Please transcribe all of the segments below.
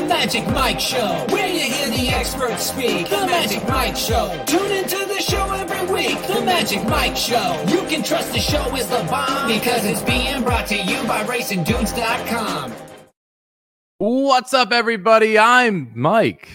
The Magic Mike Show, where you hear the experts speak. The Magic Mike Show. Tune into the show every week. The Magic Mike Show. You can trust the show is the bomb because it's being brought to you by RacingDudes.com. What's up, everybody? I'm Mike.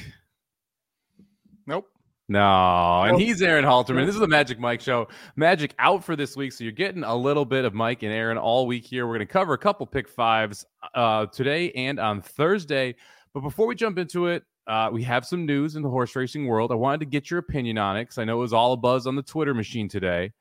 Nope. No, and he's Aaron Halterman. This is the Magic Mike Show. Magic out for this week, so you're getting a little bit of Mike and Aaron all week here. We're going to cover a couple pick fives uh, today and on Thursday. But before we jump into it, uh, we have some news in the horse racing world. I wanted to get your opinion on it because I know it was all a buzz on the Twitter machine today.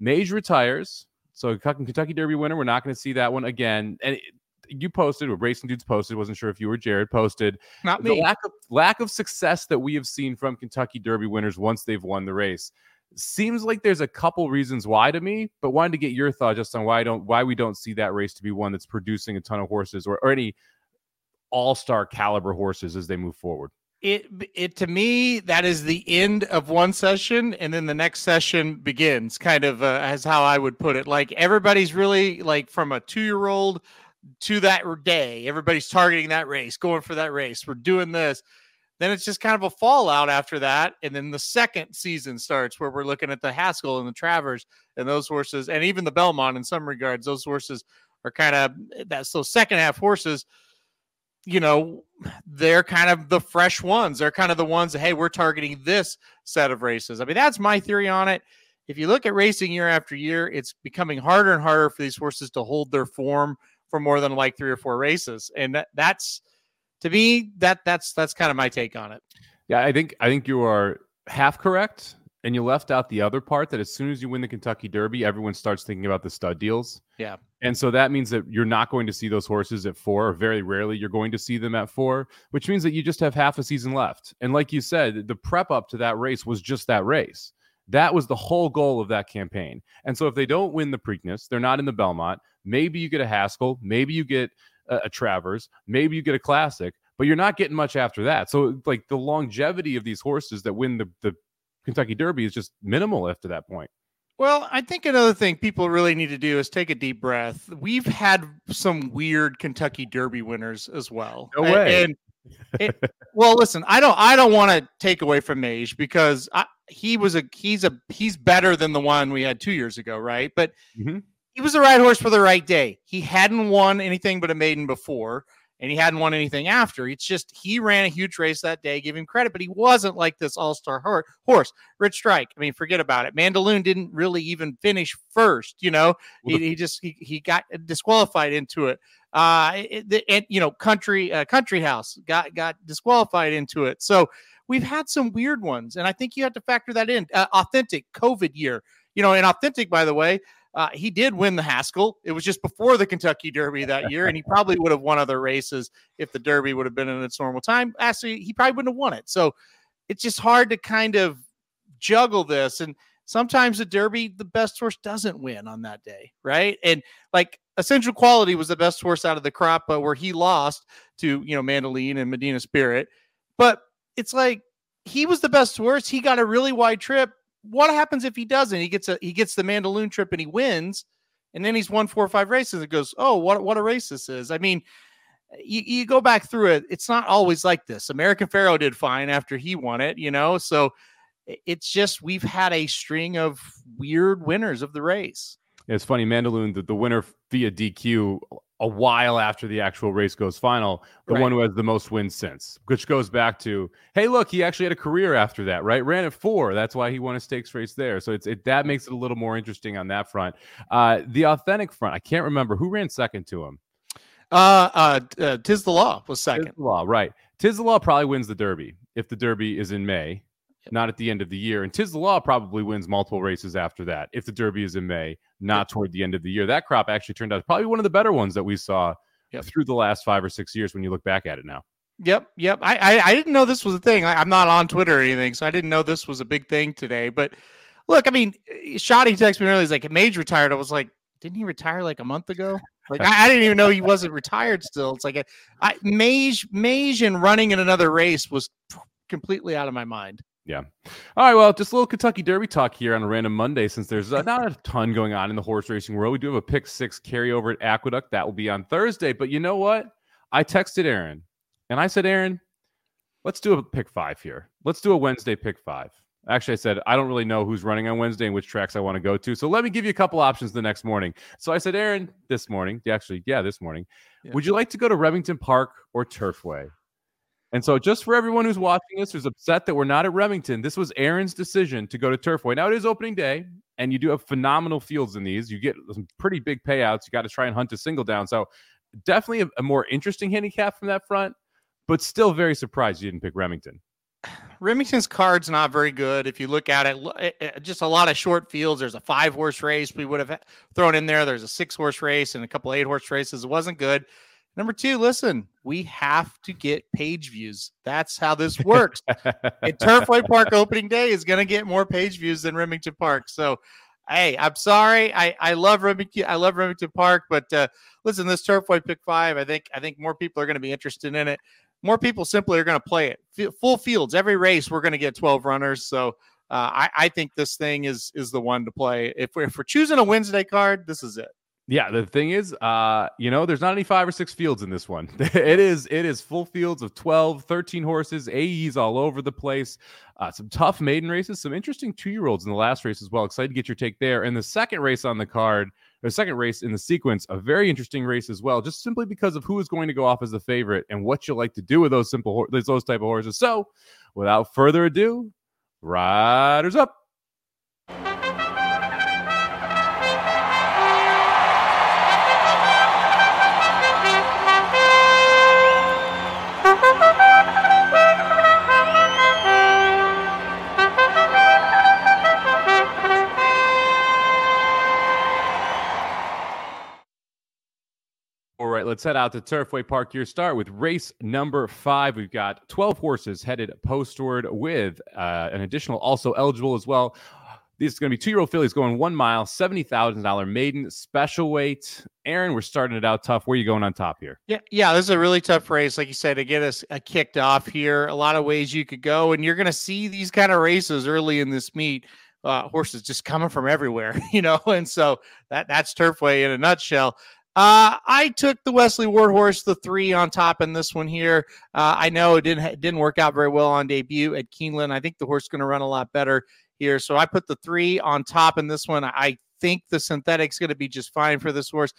Mage retires. So Kentucky Derby winner, we're not going to see that one again. And it, you posted, or Racing Dudes posted, wasn't sure if you or Jared posted. Not The me. lack of lack of success that we have seen from Kentucky Derby winners once they've won the race. Seems like there's a couple reasons why to me, but wanted to get your thought just on why I don't why we don't see that race to be one that's producing a ton of horses or, or any all-star caliber horses as they move forward. It it to me that is the end of one session, and then the next session begins. Kind of uh, as how I would put it. Like everybody's really like from a two year old to that day. Everybody's targeting that race, going for that race. We're doing this. Then it's just kind of a fallout after that, and then the second season starts where we're looking at the Haskell and the Travers and those horses, and even the Belmont in some regards. Those horses are kind of that's those second half horses you know, they're kind of the fresh ones. They're kind of the ones that, hey, we're targeting this set of races. I mean, that's my theory on it. If you look at racing year after year, it's becoming harder and harder for these horses to hold their form for more than like three or four races. And that, that's to me, that that's that's kind of my take on it. Yeah, I think I think you are half correct, and you left out the other part that as soon as you win the Kentucky Derby, everyone starts thinking about the stud deals. Yeah. And so that means that you're not going to see those horses at four, or very rarely you're going to see them at four, which means that you just have half a season left. And like you said, the prep up to that race was just that race. That was the whole goal of that campaign. And so if they don't win the Preakness, they're not in the Belmont. Maybe you get a Haskell, maybe you get a, a Travers, maybe you get a Classic, but you're not getting much after that. So like the longevity of these horses that win the, the Kentucky Derby is just minimal after that point. Well, I think another thing people really need to do is take a deep breath. We've had some weird Kentucky Derby winners as well. No way. And, it- well, listen, I don't, I don't want to take away from Mage because I, he was a, he's a, he's better than the one we had two years ago, right? But Mhm. he was the right horse for the right day. He hadn't won anything but a maiden before, and he hadn't won anything after. It's just he ran a huge race that day. Give him credit, but he wasn't like this all-star horse. Rich Strike. I mean, forget about it. Mandaloun didn't really even finish first. You know, he, he just he, he got disqualified into it. Uh, it- and you know, country uh, country house got got disqualified into it. So we've had some weird ones, and I think you have to factor that in. Uh, authentic COVID year. You know, and authentic, by the way, uh, he did win the Haskell. It was just before the Kentucky Derby that year, and he probably would have won other races if the Derby would have been in its normal time. Actually, he probably wouldn't have won it. So it's just hard to kind of juggle this. And sometimes the Derby, the best horse doesn't win on that day, right? And like Essential Quality was the best horse out of the crop, but where he lost to you know Mandaloun and Medina Spirit. But it's like he was the best horse. He got a really wide trip. What happens if he doesn't? He gets a he gets the Mandaloun trip and he wins, and then he's won four or five races. It goes, oh, what what a race this is. I mean, you, you go back through it. It's not always like this. American Pharaoh did fine after he won it, you know. So it's just we've had a string of weird winners of the race. It's funny, Mandaloun, the, the winner via DQ a while after the actual race goes final, the Right. one who has the most wins since, which goes back to, hey, look, he actually had a career after that, right? Ran at four. That's why he won a stakes race there. So it's it that makes it a little more interesting on that front. Uh, the authentic front, I can't remember who ran second to him. Uh, uh, uh Tiz the Law was second. Tiz the Law, right? Tiz the Law probably wins the Derby if the Derby is in May, not at the end of the year. And Tiz the Law probably wins multiple races after that if the Derby is in May, not toward the end of the year. That crop actually turned out probably one of the better ones that we saw Yep. through the last five or six years when you look back at it now. Yep, yep. I, I I didn't know this was a thing. I, I'm not on Twitter or anything, so I didn't know this was a big thing today. But look, I mean, eh, Shoddy texted me earlier. He's like, "Mage retired." I was like, "Didn't he retire like a month ago?" Like, I, I didn't even know he wasn't retired still. It's like, a, I, Mage, Mage, and running in another race was completely out of my mind. Yeah. All right. Well, just a little Kentucky Derby talk here on a random Monday since there's uh, not a ton going on in the horse racing world. We do have a pick six carryover at Aqueduct. That will be on Thursday. But you know what? I texted Aaron And I said, Aaron, let's do a pick five here. Let's do a Wednesday pick five. Actually, I said, I don't really know who's running on Wednesday and which tracks I want to go to. So let me give you a couple options the next morning. So I said, Aaron, this morning, actually, yeah, this morning, yeah. would you like to go to Remington Park or Turfway? And so, just for everyone who's watching this, who's upset that we're not at Remington, this was Aaron's decision to go to Turfway. Now, it is opening day, and you do have phenomenal fields in these. You get some pretty big payouts. You got to try and hunt a single down. So, definitely a, a more interesting handicap from that front, but still very surprised you didn't pick Remington. Remington's card's not very good. If you look at it, eh, eh, just a lot of short fields. There's a five horse race we would have thrown in there. There's a six horse race and a couple eight horse races. It wasn't good. Number two, listen, we have to get page views. That's how this works. and Turfway Park opening day is going to get more page views than Remington Park. So, hey, I'm sorry. I, I love Remington. I love Remington Park, but uh, listen, this Turfway pick five. I think I think more people are going to be interested in it. More people simply are going to play it. Full fields every race. We're going to get 12 runners. So. Uh, I, I think this thing is is the one to play. If we're, if we're choosing a Wednesday card, this is it. Yeah, the thing is, uh, you know, there's not any five or six fields in this one. it is it is full fields of 12, 13 horses, AEs all over the place. Uh, some tough maiden races, some interesting two-year-olds in the last race as well. Excited to get your take there. And the second race on the card, the second race in the sequence, a very interesting race as well, just simply because of who is going to go off as the favorite and what you like to do with those simple those type of horses. So, without further ado, riders up. Let's head out to Turfway Park. Your start with race number five. We've got 12 horses headed postward with uh, an additional also eligible as well. This is going to be two year old fillies going one mile, $70,000 maiden special weight. Aaron, we're starting it out tough. Where are you going on top here? Yeah, yeah, this is a really tough race, like you said, to get us uh, kicked off here. A lot of ways you could go, and you're going to see these kind of races early in this meet. Uh, horses just coming from everywhere, you know, and so that that's Turfway in a nutshell. Uh, I took the Wesley Ward horse, the three on top in this one here. Uh, I know it didn't it didn't work out very well on debut at Keeneland. I think the horse is going to run a lot better here, so I put the three on top in this one. I think the synthetic's going to be just fine for this horse.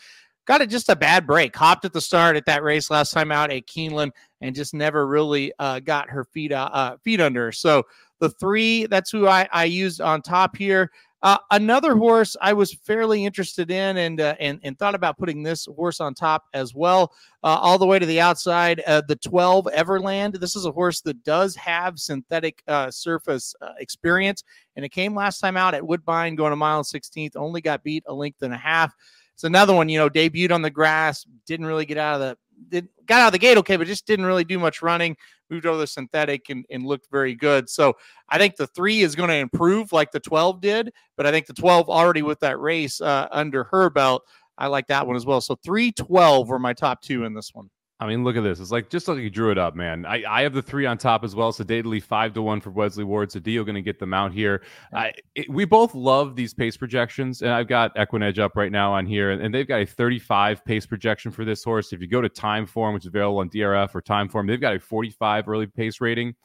Got it just a bad break. Hopped at the start at that race last time out at Keeneland and just never really uh, got her feet uh, feet under. So the three, that's who I, I used on top here. Uh, another horse I was fairly interested in and, uh, and and thought about putting this horse on top as well, uh, all the way to the outside. Uh, the 12 Everland. This is a horse that does have synthetic uh, surface experience, and it came last time out at Woodbine, going a mile and 16th. Only got beat a length and a half. It's another one, you know, debuted on the grass, didn't really get out of the did, got out of the gate okay, but just didn't really do much running. Moved over the synthetic and, and looked very good. So I think the three is going to improve like the 12 did, but I think the 12 already with that race uh, under her belt, I like that one as well. So 312 were my top two in this one. I mean, look at this. It's like just like you drew it up, man. I, I have the three on top as well. So Daily five to one for Wesley Ward. So Dio going to get them out here. I, it, we both love these pace projections, and I've got Equinedge up right now on here, and, and, they've got a 35 pace projection for this horse. If you go to Timeform, which is available on DRF or Timeform, they've got a 45 early pace rating.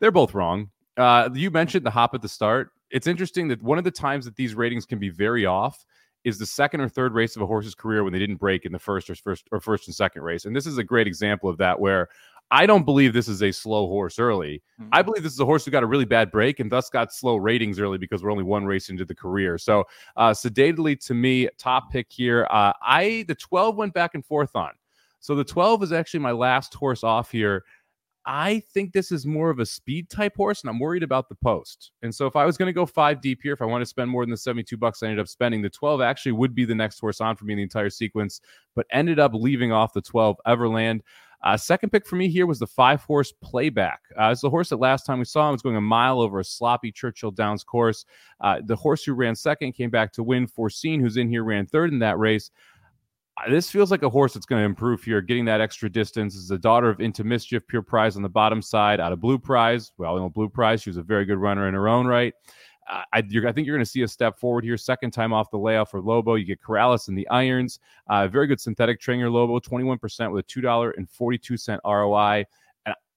They're both wrong. Uh, you mentioned the hop at the start. It's interesting that one of the times that these ratings can be very off is the second or third race of a horse's career when they didn't break in the first or first or first and second race. And this is a great example of that where I don't believe this is a slow horse early. Mm-hmm. I believe this is a horse who got a really bad break and thus got slow ratings early because we're only one race into the career. So, uh, sedately to me, top pick here. Uh, I the 12 went back and forth on. So the 12 is actually my last horse off here. I think this is more of a speed type horse, and I'm worried about the post. And so, if I was going to go five deep here, if I want to spend more than the 72 bucks I ended up spending, the 12 actually would be the next horse on for me in the entire sequence, but ended up leaving off the 12 Everland. Uh, second pick for me here was the five horse playback. Uh, it's the horse that last time we saw him was going a mile over a sloppy Churchill Downs course. Uh, the horse who ran second came back to win. Foreseen, who's in here, ran third in that race this feels like a horse that's going to improve here, getting that extra distance. Is the daughter of Into Mischief, Pure Prize on the bottom side, out of Blue Prize. Well, you know, Blue Prize, she was a very good runner in her own right. Uh, I, I, think you're going to see a step forward here. Second time off the layoff for Lobo. You get Corrales in the irons. Uh, very good synthetic trainer Lobo, 21% with a $2.42 ROI.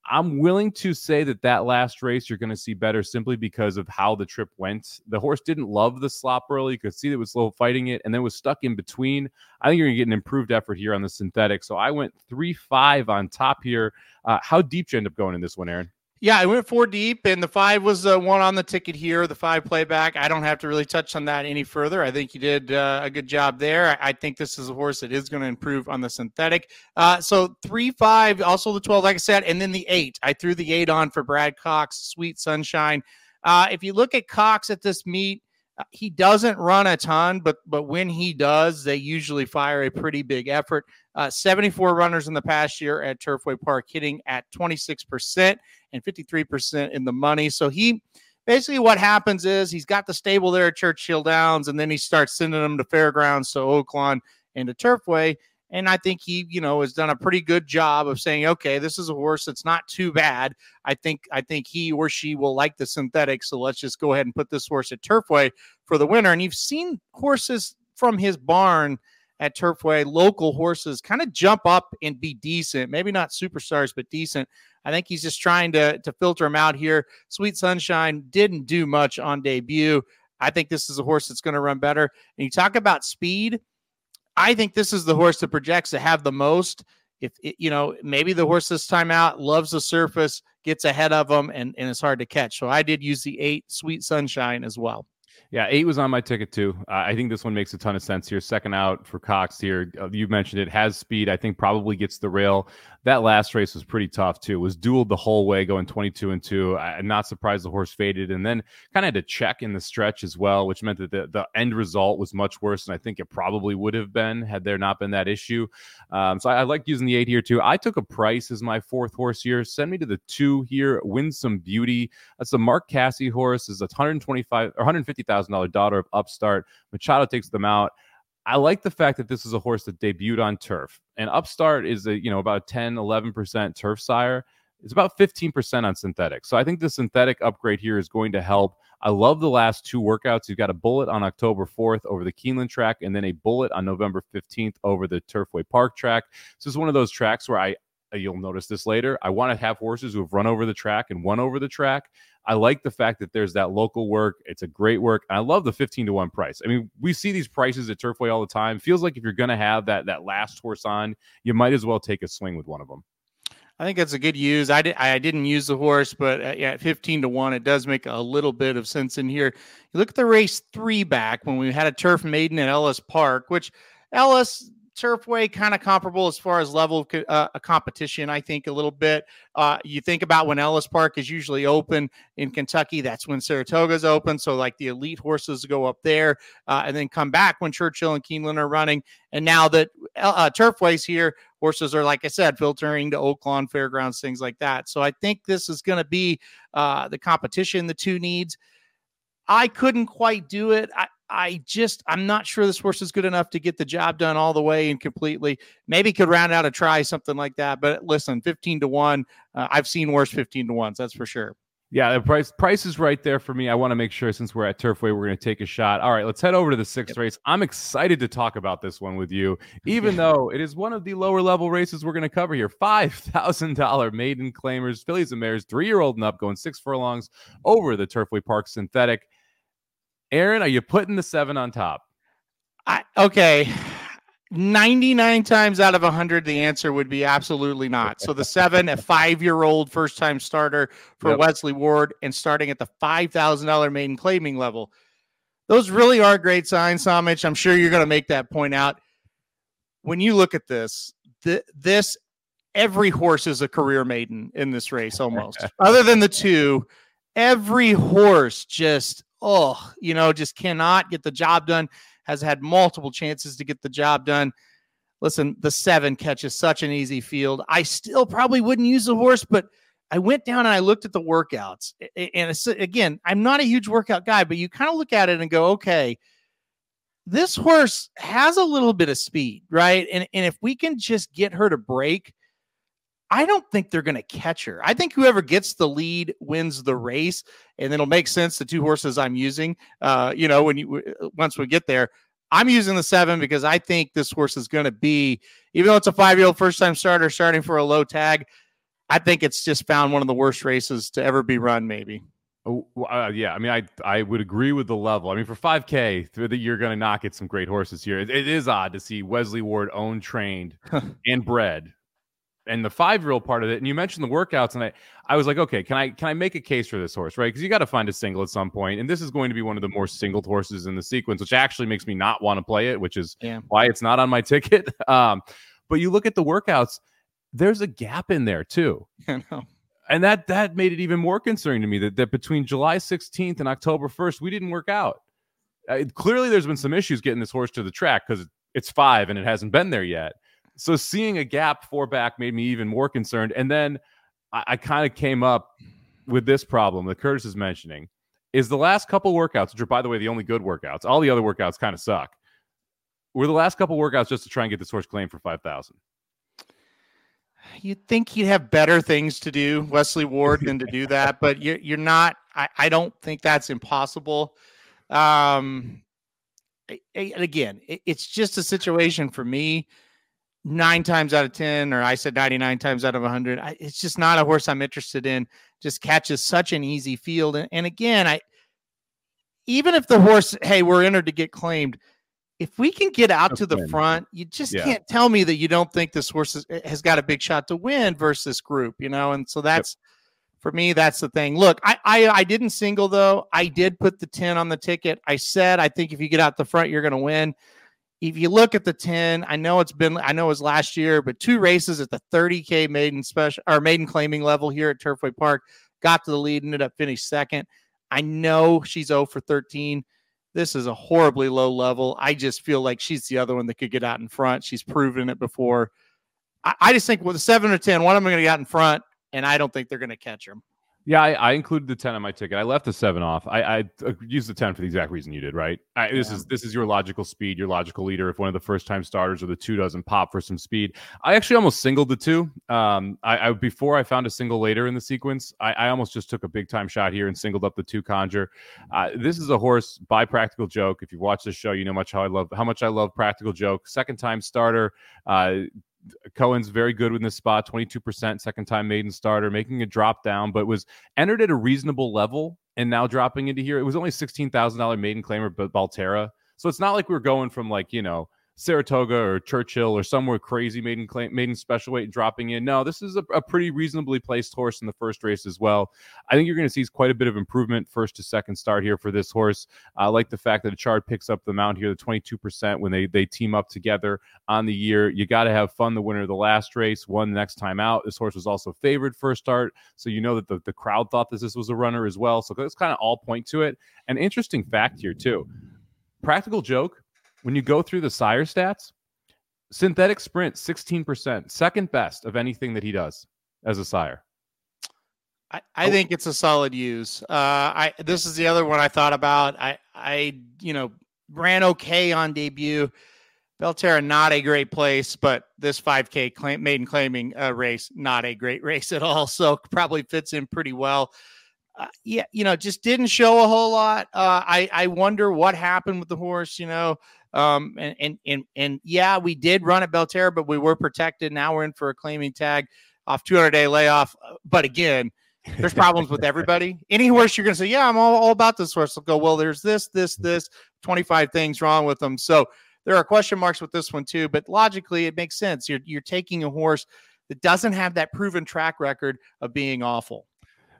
I'm willing to say that that last race you're going to see better simply because of how the trip went. The horse didn't love the slop early. You could see it was slow fighting it and then was stuck in between. I think you're going to get an improved effort here on the synthetic. So I went 3 5 on top here. Uh, how deep you end up going in this one, Aaron? Yeah, I went four deep, and the five was the uh, one on the ticket here. The five playback. I don't have to really touch on that any further. I think you did uh, a good job there. I think this is a horse that is going to improve on the synthetic. Uh, so three, five, also the twelve, like I said, and then the eight. I threw the eight on for Brad Cox, Sweet Sunshine. Uh, if you look at Cox at this meet, uh, he doesn't run a ton, but but when he does, they usually fire a pretty big effort. Uh, 74 runners in the past year at Turfway Park, hitting at 26% and 53% in the money. So he basically what happens is he's got the stable there at Churchill Downs, and then he starts sending them to fairgrounds, to Oaklawn, and to Turfway. And I think he, you know, has done a pretty good job of saying, okay, this is a horse that's not too bad. I think I think he or she will like the synthetic. So let's just go ahead and put this horse at Turfway for the winner. And you've seen horses from his barn at Turfway, local horses kind of jump up and be decent. Maybe not superstars, but decent. I think he's just trying to to filter them out here. Sweet Sunshine didn't do much on debut. I think this is a horse that's going to run better. And you talk about speed. I think this is the horse that projects to have the most. If it, you know, maybe the horse this time out loves the surface, gets ahead of them, and, and it's hard to catch. So I did use the eight Sweet Sunshine as well. Yeah, eight was on my ticket too. Uh, I think this one makes a ton of sense here. Second out for Cox here. Uh, you mentioned it has speed. I think probably gets the rail. That last race was pretty tough too. It was dueled the whole way, going 22 and two. I'm not surprised the horse faded, and then kind of had to check in the stretch as well, which meant that the, the end result was much worse than I think it probably would have been had there not been that issue. Um, so I, I like using the eight here too. I took a price as my fourth horse here. Send me to the two here. Win some beauty. That's a Mark Casse horse. Is 125 or 150,000 $100,000 daughter of Upstart. Machado takes them out. I like the fact that this is a horse that debuted on turf. And Upstart is a, you know, about 10, 11% turf sire. It's about 15% on synthetic. So I think the synthetic upgrade here is going to help. I love the last two workouts. You've got a bullet on October 4th over the Keeneland track and then a bullet on November 15th over the Turfway Park track. So is one of those tracks where I, you'll notice this later. I want to have horses who have run over the track and won over the track. I like the fact that there's that local work. It's a great work. and I love the 15 to 1 price. I mean, we see these prices at Turfway all the time. Feels like if you're going to have that that last horse on, you might as well take a swing with one of them. I think that's a good use. I did I didn't use the horse, but uh, at 15 to 1, it does make a little bit of sense in here. You look at the race 3 back when we had a turf maiden at Ellis Park, which Ellis Turfway kind of comparable as far as level of uh, competition, I think, a little bit. Uh, you think about when Ellis Park is usually open in Kentucky, that's when Saratoga's open. So, like the elite horses go up there uh, and then come back when Churchill and Keeneland are running. And now that uh, uh, Turfway's here, horses are, like I said, filtering to Oaklawn Fairgrounds, things like that. So, I think this is going to be uh, the competition the two needs. I couldn't quite do it. I, I just I'm not sure this horse is good enough to get the job done all the way and completely. Maybe could round out a try something like that. But listen, 15 to one. Uh, I've seen worse 15 to ones. That's for sure. Yeah, the price price is right there for me. I want to make sure since we're at Turfway, we're going to take a shot. All right, let's head over to the sixth yep. race. I'm excited to talk about this one with you, even though it is one of the lower level races we're going to cover here. Five thousand dollar maiden claimers, fillies and mares, three year old and up, going six furlongs over the Turfway Park Synthetic. Aaron, are you putting the seven on top? I, okay. 99 times out of 100, the answer would be absolutely not. So the seven, a five year old first time starter for yep. Wesley Ward and starting at the $5,000 maiden claiming level. Those really are great signs, Somich. I'm sure you're going to make that point out. When you look at this, th- this, every horse is a career maiden in this race almost, other than the two. Every horse just oh, you know, just cannot get the job done, has had multiple chances to get the job done. Listen, the seven catches such an easy field. I still probably wouldn't use the horse, but I went down and I looked at the workouts. And again, I'm not a huge workout guy, but you kind of look at it and go, okay, this horse has a little bit of speed, right? And, and if we can just get her to break, I don't think they're going to catch her. I think whoever gets the lead wins the race, and it'll make sense. The two horses I'm using, uh, you know, when you once we get there, I'm using the seven because I think this horse is going to be, even though it's a five year old first time starter starting for a low tag. I think it's just found one of the worst races to ever be run, maybe. Oh, uh, yeah, I mean, I I would agree with the level. I mean, for 5K, through the, you're going to knock at some great horses here. It, it is odd to see Wesley Ward owned, trained, and bred, and the five year old part of it. And you mentioned the workouts, and I I was like, okay, can I can I make a case for this horse, right? Because you got to find a single at some point, and this is going to be one of the more singled horses in the sequence, which actually makes me not want to play it, which is Yeah. why it's not on my ticket. Um, but you look at the workouts, there's a gap in there too I know. and that that made it even more concerning to me that, that between July 16th and October 1st we didn't work out. Uh, clearly, there's been some issues getting this horse to the track because it's five and it hasn't been there yet. So seeing a gap four back made me even more concerned. And then I, I kind of came up with this problem that Curtis is mentioning is the last couple workouts, which are by the way the only good workouts. All the other workouts kind of suck. Were the last couple workouts just to try and get this horse claimed for five thousand? You'd think he'd have better things to do, Wesley Ward, than to do that, but you're you're not. I, I don't think that's impossible. Um, and again, it- it's just a situation for me. Nine times out of ten, or I said ninety nine times out of hundred, it's just not a horse I'm interested in. Just catches such an easy field, and, and again, I even if the horse, hey, we're entered to get claimed. If we can get out Just to the front, you just Yeah. can't tell me that you don't think this horse is, eh, has got a big shot to win versus this group, you know. And so that's for me, that's the thing. Look, I, I I didn't single though. I did put the 10 on the ticket. I said I think if you get out the front, you're gonna win. If you look at the 10, I know it's been I know it was last year, but two races at the 30k maiden special or maiden claiming level here at Turfway Park, got to the lead, and ended up finished second. I know she's 0 for 13. This is a horribly low level. I just feel like she's the other one that could get out in front. She's proven it before. I, I just think with a seven or 10, one of them going to get out in front, and I don't think they're going to catch her. Yeah, I, I included the ten on my ticket. I left the seven off. I, I uh, used the ten for the exact reason you did, right? I, this Yeah. is this is your logical speed, your logical leader. If one of the first time starters or the two doesn't pop for some speed, I actually almost singled the two. Um, I, I before I found a single later in the sequence, I, I almost just took a big time shot here and singled up the two conjure. Uh, this is a horse by Practical Joke. If you watch this show, you know much how I love how much I love Practical Joke. Second time starter. Uh, Cohen's very good in this spot, 22% second time maiden starter, making a drop down, but was entered at a reasonable level and now dropping into here. It was only $16,000 maiden claimer, but Belterra. So it's not like we are going from like, you know, Saratoga or Churchill or somewhere crazy maiden claim, maiden special weight and dropping in. No, this is a, a pretty reasonably placed horse in the first race as well. I think you're going to see quite a bit of improvement first to second start here for this horse. I like the fact that Chard picks up the mount here, the 22% when they they team up together on the year. You got to have fun. The winner of the last race won the next time out. This horse was also favored first start, so you know that the, the crowd thought that this was a runner as well. So that's kind of all point to it. An interesting fact here too. Practical joke. When you go through the sire stats, synthetic sprint 16%, second best of anything that he does as a sire. I, I Oh. think it's a solid use. Uh, I this is the other one I thought about. I I you know ran okay on debut. Belterra not a great place, but this 5K claim, maiden claiming uh, race not a great race at all. So probably fits in pretty well. Uh, yeah, you know, just didn't show a whole lot. Uh, I I wonder what happened with the horse. You know, um, and and and and yeah, we did run at Belterra, but we were protected. Now we're in for a claiming tag off 200 day layoff. Uh, But again, there's problems with everybody. Any horse you're going to say, yeah, I'm all, all about this horse. They'll go, well, there's this, this, this, 25 things wrong with them. So there are question marks with this one too. But logically, it makes sense. You're you're taking a horse that doesn't have that proven track record of being awful.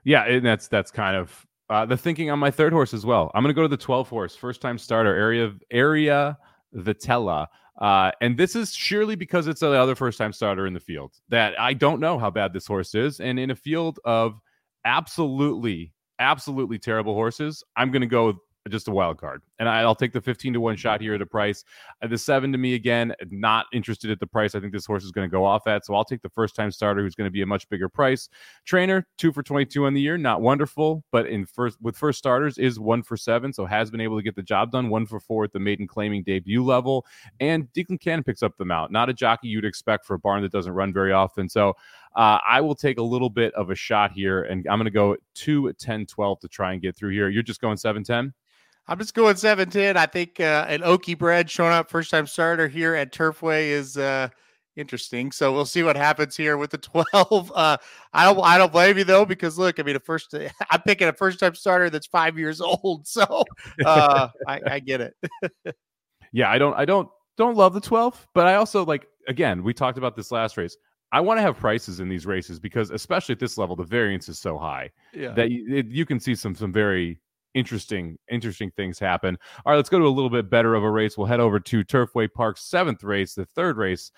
Yeah, and that's that's kind of uh, the thinking on my third horse as well. I'm going to go to the 12 horse, first time starter, area area Vitella. Uh, and this is surely because it's the other first time starter in the field that I don't know how bad this horse is. And in a field of absolutely, absolutely terrible horses, I'm going to go just a wild card. And I'll take the 15 to 1 shot here at a price. Uh, the seven to me again, not interested at the price I think this horse is going to go off at. So I'll take the first time starter who's going to be a much bigger price. Trainer, two for 22 on the year, not wonderful, but in first with first starters is one for seven. So has been able to get the job done. One for four at the maiden claiming debut level. And Declan Cannon picks up the mount. Not a jockey you'd expect for a barn that doesn't run very often. So uh, I will take a little bit of a shot here, and I'm going to go 2 10 12 to try and get through here. You're just going 7 10? I'm just going 7 10. I think uh, an Okie bred showing up first time starter here at Turfway is uh, interesting. So we'll see what happens here with the 12. Uh, I don't I don't blame you though because look, I mean, a first I'm picking a first time starter that's five years old, so uh, I, I get it. yeah, I don't I don't don't love the 12, but I also like again we talked about this last race. I want to have prices in these races because especially at this level, the variance is so high yeah. that you, it, you can see some some very interesting interesting things happen. All right, let's go to a little bit better of a race. We'll head over to Turfway Park's seventh race, the third race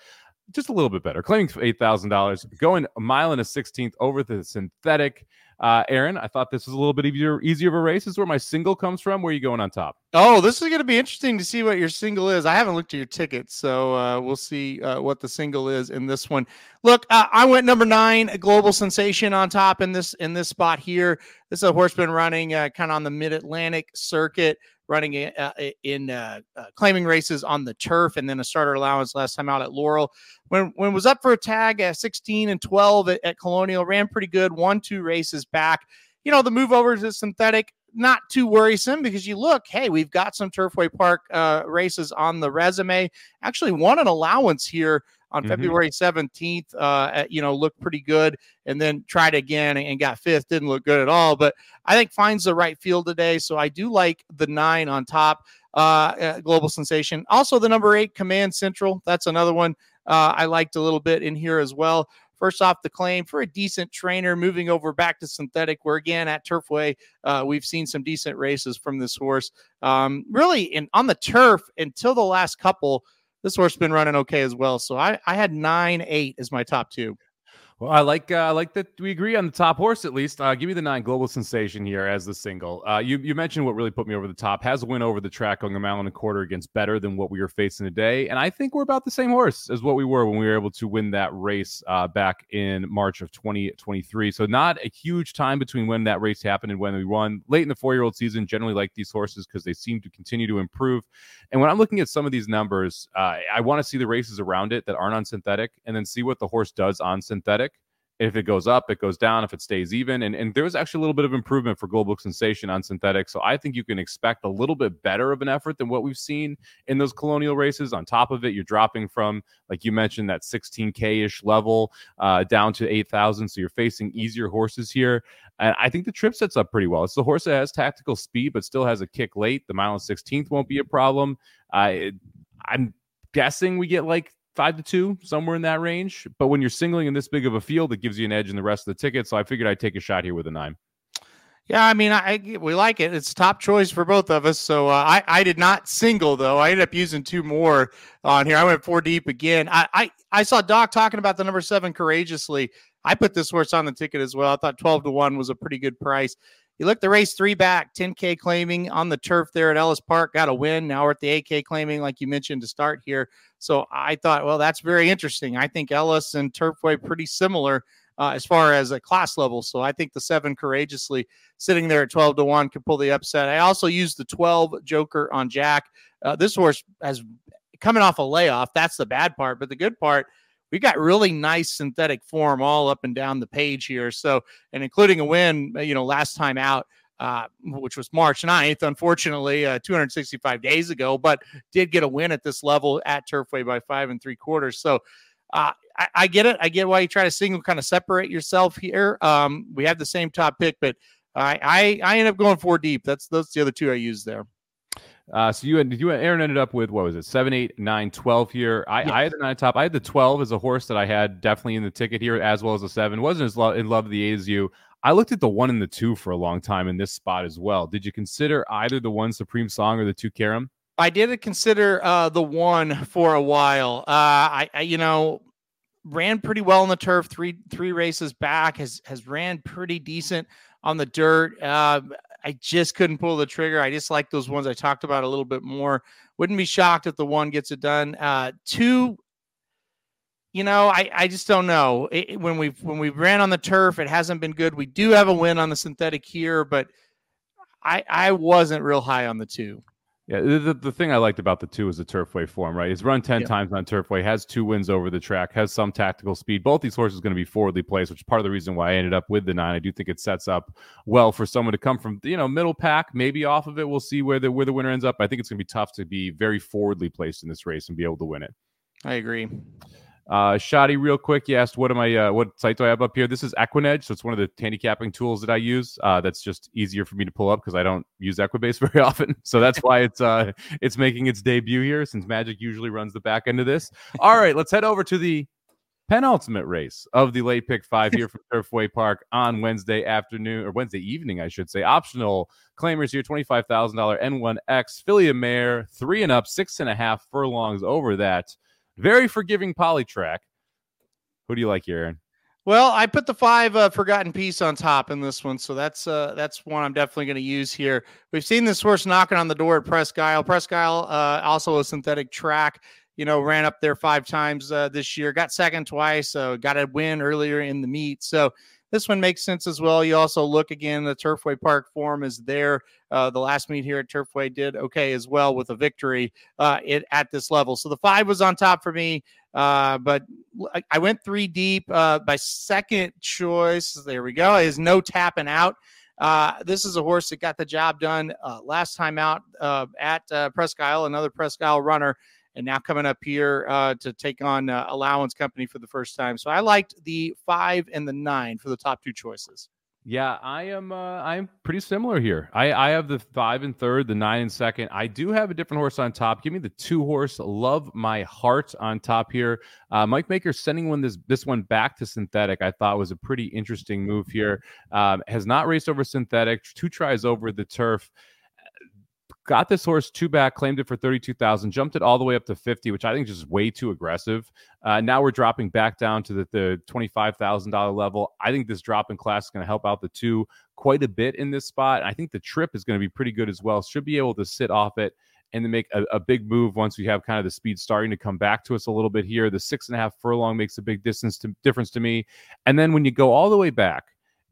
just a little bit better, claiming eight thousand dollars, going a mile and a sixteenth over the synthetic. Uh, Aaron, I thought this was a little bit easier, easier of a race. This is where my single comes from. Where are you going on top? Oh, this is going to be interesting to see what your single is. I haven't looked at your tickets, so uh, we'll see uh, what the single is in this one. Look, I went number nine, global sensation on top in this in this spot here. This is a horseman running uh, kind of on the mid Atlantic circuit running in uh, uh, claiming races on the turf and then a starter allowance last time out at Laurel. When when was up for a tag at 16 and 12 at, at Colonial, ran pretty good, won two races back. You know, the move over to synthetic, not too worrisome because you look, hey, we've got some Turfway Park uh, races on the resume. Actually, won an allowance here on mm-hmm. February 17th, uh, you know, looked pretty good and then tried again and got fifth. Didn't look good at all, but I think finds the right field today. So I do like the nine on top, uh, uh, Global Sensation. Also, the number eight, Command Central. That's another one uh, I liked a little bit in here as well. First off, the claim for a decent trainer moving over back to synthetic, where again at Turfway, uh, we've seen some decent races from this horse. Um, really, in on the turf until the last couple, this horse has been running okay as well. So I, I had nine, eight as my top two. Well, I like uh, I like that we agree on the top horse at least. Uh, give me the nine global sensation here as the single. Uh, you you mentioned what really put me over the top. Has a win over the track going a mile and a quarter against better than what we were facing today, and I think we're about the same horse as what we were when we were able to win that race uh, back in March of 2023. So not a huge time between when that race happened and when we won. Late in the four year old season, generally like these horses because they seem to continue to improve. And when I'm looking at some of these numbers, uh, I want to see the races around it that aren't on synthetic, and then see what the horse does on synthetic if it goes up, it goes down. If it stays even, and and there was actually a little bit of improvement for Global Sensation on synthetic. So I think you can expect a little bit better of an effort than what we've seen in those Colonial races. On top of it, you're dropping from like you mentioned that 16k ish level uh, down to 8,000. So you're facing easier horses here, and I think the trip sets up pretty well. It's the horse that has tactical speed, but still has a kick late. The mile and 16th won't be a problem. I I'm guessing we get like five to two, somewhere in that range. But when you're singling in this big of a field, it gives you an edge in the rest of the ticket. So I figured I'd take a shot here with a nine. Yeah, I mean, I we like it. It's top choice for both of us. So uh, I I did not single though. I ended up using two more on here. I went four deep again. I I, I saw Doc talking about the number seven courageously. I put this horse on the ticket as well. I thought twelve to one was a pretty good price. You look the race three back, 10K claiming on the turf there at Ellis Park, got a win. Now we're at the 8K claiming, like you mentioned to start here. So I thought, well, that's very interesting. I think Ellis and Turfway pretty similar uh, as far as a class level. So I think the seven courageously sitting there at 12 to 1 can pull the upset. I also used the 12 Joker on Jack. Uh, this horse has coming off a layoff. That's the bad part. But the good part, we got really nice synthetic form all up and down the page here. So, and including a win, uh, you know, last time out. Uh, which was March 9th, unfortunately, uh, 265 days ago, but did get a win at this level at Turfway by five and three quarters. So uh, I, I, get it. I get why you try to single kind of separate yourself here. Um, we have the same top pick, but I, I, I end up going four deep. That's those the other two I used there. Uh, so you and you and Aaron ended up with what was it, seven, eight, nine, 12 here. I, yes. I had the nine top. I had the 12 as a horse that I had definitely in the ticket here, as well as the seven. Wasn't as lo- in love with the A as you. I looked at the one and the two for a long time in this spot as well. Did you consider either the one Supreme Song or the two Karam? I did consider uh, the one for a while. Uh, I, I, you know, ran pretty well on the turf. Three three races back has has ran pretty decent on the dirt. Uh, I just couldn't pull the trigger. I just like those ones I talked about a little bit more. Wouldn't be shocked if the one gets it done. Uh, two, you know, I, I just don't know. It, when we when we ran on the turf, it hasn't been good. We do have a win on the synthetic here, but I I wasn't real high on the two. Yeah, the, the thing I liked about the two is the turfway form, right? He's run 10 yeah. times on turfway, has two wins over the track, has some tactical speed. Both these horses are going to be forwardly placed, which is part of the reason why I ended up with the nine. I do think it sets up well for someone to come from, you know, middle pack, maybe off of it. We'll see where the where the winner ends up. I think it's going to be tough to be very forwardly placed in this race and be able to win it. I agree. Uh, real quick, you asked what am I, uh, what site do I have up here? This is Equinedge, so it's one of the handicapping tools that I use. Uh, that's just easier for me to pull up because I don't use Equibase very often, so that's why it's uh, it's making its debut here since Magic usually runs the back end of this. All right, let's head over to the penultimate race of the late pick five here from Turfway Park on Wednesday afternoon or Wednesday evening, I should say. Optional claimers here $25,000 N1X, Philly Mare, three and up, six and a half furlongs over that. Very forgiving poly track. Who do you like here, Aaron? Well, I put the five uh, forgotten piece on top in this one, so that's uh, that's one I'm definitely going to use here. We've seen this horse knocking on the door at Presque Isle. Presque Isle, uh, also a synthetic track. You know, ran up there five times uh, this year, got second twice, uh, got a win earlier in the meet. So this one makes sense as well. You also look again, the Turfway Park form is there. Uh, the last meet here at Turfway did okay as well with a victory uh, it, at this level. So the five was on top for me, uh, but I, went three deep. Uh, by second choice, there we go, is no tapping out. Uh, this is a horse that got the job done uh, last time out at Presque Isle, another Presque Isle runner and now coming up here uh, to take on uh, Allowance Company for the first time. So I liked the five and the nine for the top two choices. Yeah, I am. Uh, I'm pretty similar here. I, I have the five and third, the nine and second. I do have a different horse on top. Give me the two horse. Love my heart on top here. Uh, Mike Maker sending one this this one back to synthetic. I thought was a pretty interesting move here. Um, has not raced over synthetic. Two tries over the turf got this horse two back, claimed it for 32,000, jumped it all the way up to 50, which I think is just way too aggressive. Uh, now we're dropping back down to the, the $25,000 level. I think this drop in class is going to help out the two quite a bit in this spot. I think the trip is going to be pretty good as well. Should be able to sit off it and then make a, a, big move once we have kind of the speed starting to come back to us a little bit here. The six and a half furlong makes a big distance to, difference to me. And then when you go all the way back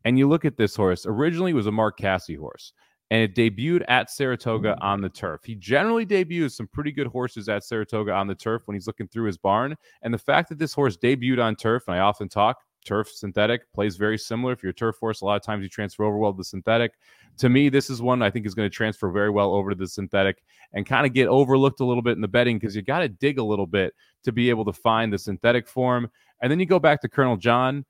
and you look at this horse, originally was a Mark Casse horse and it debuted at Saratoga mm. on the turf. He generally debuts some pretty good horses at Saratoga on the turf when he's looking through his barn. And the fact that this horse debuted on turf, and I often talk, turf synthetic plays very similar. If you're a turf horse, a lot of times you transfer over well to the synthetic. To me, this is one I think is going to transfer very well over to the synthetic and kind of get overlooked a little bit in the betting because you got to dig a little bit to be able to find the synthetic form. And then you go back to Colonel John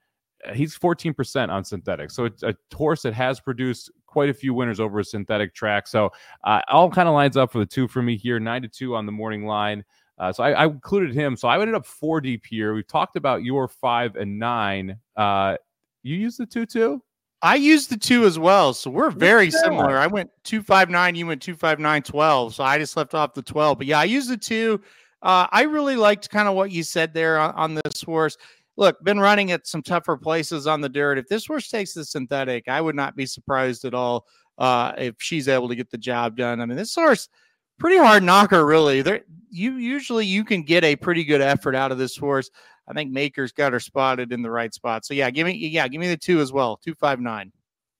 he's 14% on synthetic. So it's a horse that has produced quite a few winners over a synthetic track. So uh, all kind of lines up for the two for me here, nine to two on the morning line. Uh, so I, I, included him. So I ended up four deep here. We've talked about your five and nine. Uh, you used the two too? I used the two as well. So we're very yeah. similar. I went two five nine, you went two five nine twelve. So I just left off the 12. But yeah, I used the two. Uh, I really liked kind of what you said there on, on this horse look, been running at some tougher places on the dirt. If this horse takes the synthetic, I would not be surprised at all uh, if she's able to get the job done. I mean, this horse pretty hard knocker, really. There, you usually you can get a pretty good effort out of this horse. I think Maker's got her spotted in the right spot. So yeah, give me yeah, give me the two as well, two five nine.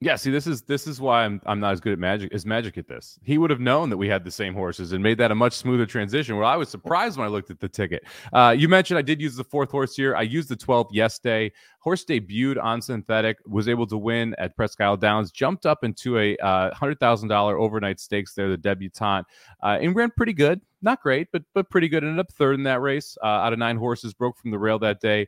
Yeah, see, this is this is why I'm I'm not as good at magic as magic at this. He would have known that we had the same horses and made that a much smoother transition. Where I was surprised when I looked at the ticket. Uh, you mentioned I did use the fourth horse here. I used the 12th Yes Day. Horse debuted on synthetic, was able to win at Presque Isle Downs, jumped up into a uh, hundred thousand dollar overnight stakes there, the debutante, uh, and ran pretty good. Not great, but but pretty good. Ended up third in that race uh, out of nine horses. Broke from the rail that day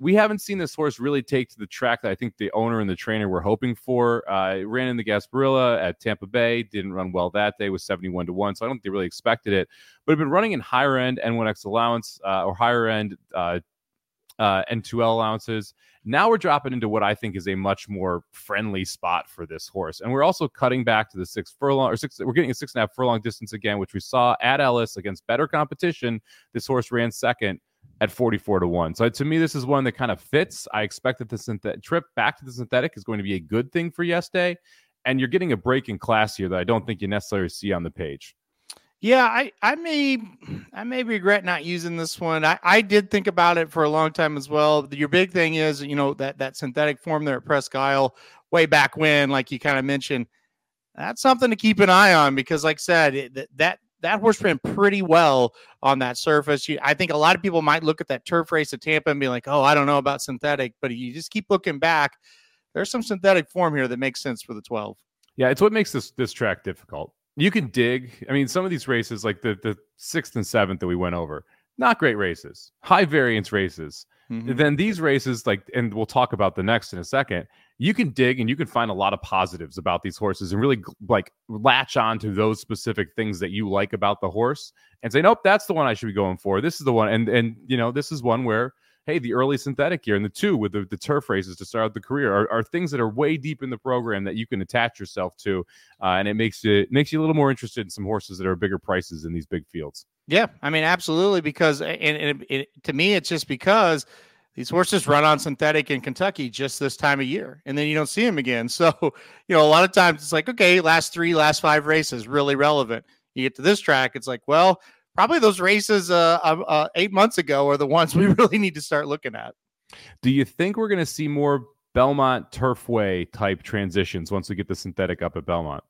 we haven't seen this horse really take to the track that I think the owner and the trainer were hoping for. Uh, it ran in the Gasparilla at Tampa Bay, didn't run well that day, was 71 to 1. So I don't think they really expected it, but have been running in higher end N1X allowance uh, or higher end uh, uh, N2L allowances. Now we're dropping into what I think is a much more friendly spot for this horse. And we're also cutting back to the six furlong or six, we're getting a six and a half furlong distance again, which we saw at Ellis against better competition. This horse ran second at 44 to 1. So to me, this is one that kind of fits. I expect that the trip back to the synthetic is going to be a good thing for Yes Day. And you're getting a break in class here that I don't think you necessarily see on the page. Yeah, I, I may I may regret not using this one. I, I did think about it for a long time as well. Your big thing is, you know, that that synthetic form there at Presque Isle way back when, like you kind of mentioned, that's something to keep an eye on because, like I said, it, that that horse ran pretty well on that surface. You, I think a lot of people might look at that turf race at Tampa and be like, "Oh, I don't know about synthetic," but you just keep looking back. There's some synthetic form here that makes sense for the 12. Yeah, it's what makes this this track difficult. You can dig. I mean, some of these races, like the the sixth and seventh that we went over, not great races, high variance races. Mhm. Then these races, like, and we'll talk about the next in a second. You can dig and you can find a lot of positives about these horses and really like latch on to those specific things that you like about the horse and say, nope, that's the one I should be going for. This is the one, and and you know, this is one where hey, the early synthetic year and the two with the, the turf races to start out the career are, are things that are way deep in the program that you can attach yourself to, uh, and it makes it makes you a little more interested in some horses that are bigger prices in these big fields. Yeah, I mean, absolutely. Because and, and it, it, to me, it's just because these horses run on synthetic in Kentucky just this time of year, and then you don't see them again. So, you know, a lot of times it's like, okay, last three, last five races, really relevant. You get to this track, it's like, well, probably those races uh, uh, uh, eight months ago are the ones we really need to start looking at. Do you think we're going to see more Belmont Turfway type transitions once we get the synthetic up at Belmont?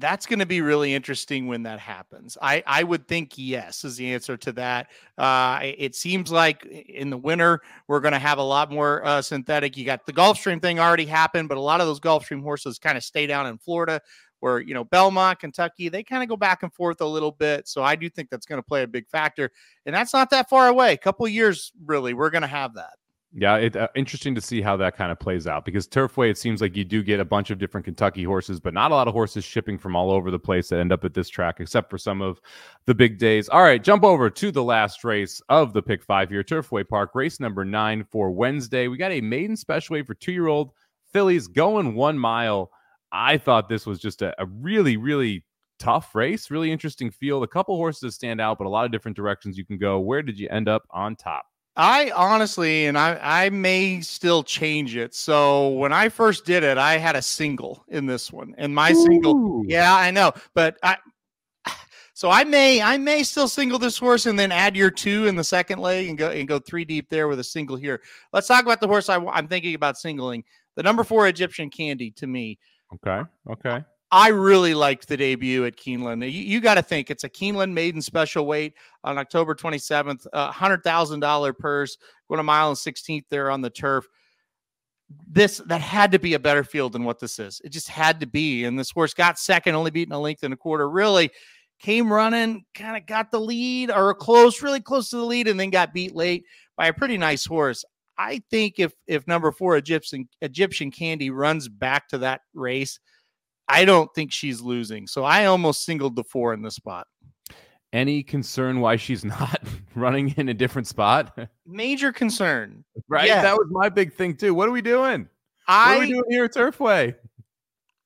That's going to be really interesting when that happens. I, I would think yes is the answer to that. Uh, it seems like in the winter we're going to have a lot more uh, synthetic. You got the Gulfstream thing already happened, but a lot of those Gulfstream horses kind of stay down in Florida, where you know Belmont, Kentucky, they kind of go back and forth a little bit. So I do think that's going to play a big factor, and that's not that far away. A couple years, really, we're going to have that. Yeah, it uh, interesting to see how that kind of plays out because Turfway, it seems like you do get a bunch of different Kentucky horses, but not a lot of horses shipping from all over the place that end up at this track, except for some of the big days. All right, jump over to the last race of the Pick Five here, Turfway Park, race number nine for Wednesday. We got a maiden special weight for two-year-old fillies going one mile. I thought this was just a, a really, really tough race, really interesting field. A couple horses stand out, but a lot of different directions you can go. Where did you end up on top? I honestly, and I, I may still change it. So when I first did it, I had a single in this one, and my single, yeah, I know, but I, so I may, I may still single this horse and then add your two in the second leg and go and go three deep there with a single here. Let's talk about the horse I, I'm thinking about singling. The number four Egyptian Candy to me. Okay. Okay. I really liked the debut at Keeneland. You, you got to think it's a Keeneland maiden special weight on October 27th, uh, $100,000 purse, going a mile and 16th there on the turf. This that had to be a better field than what this is. It just had to be. And this horse got second, only beating a length and a quarter. Really came running, kind of got the lead or close, really close to the lead, and then got beat late by a pretty nice horse. I think if if number four Egyptian Egyptian Candy runs back to that race, I don't think she's losing. So I almost singled the four in this spot. Any concern why she's not running in a different spot? Major concern. right? Yeah. That was my big thing too. What are we doing? What are we I doing here at Turfway?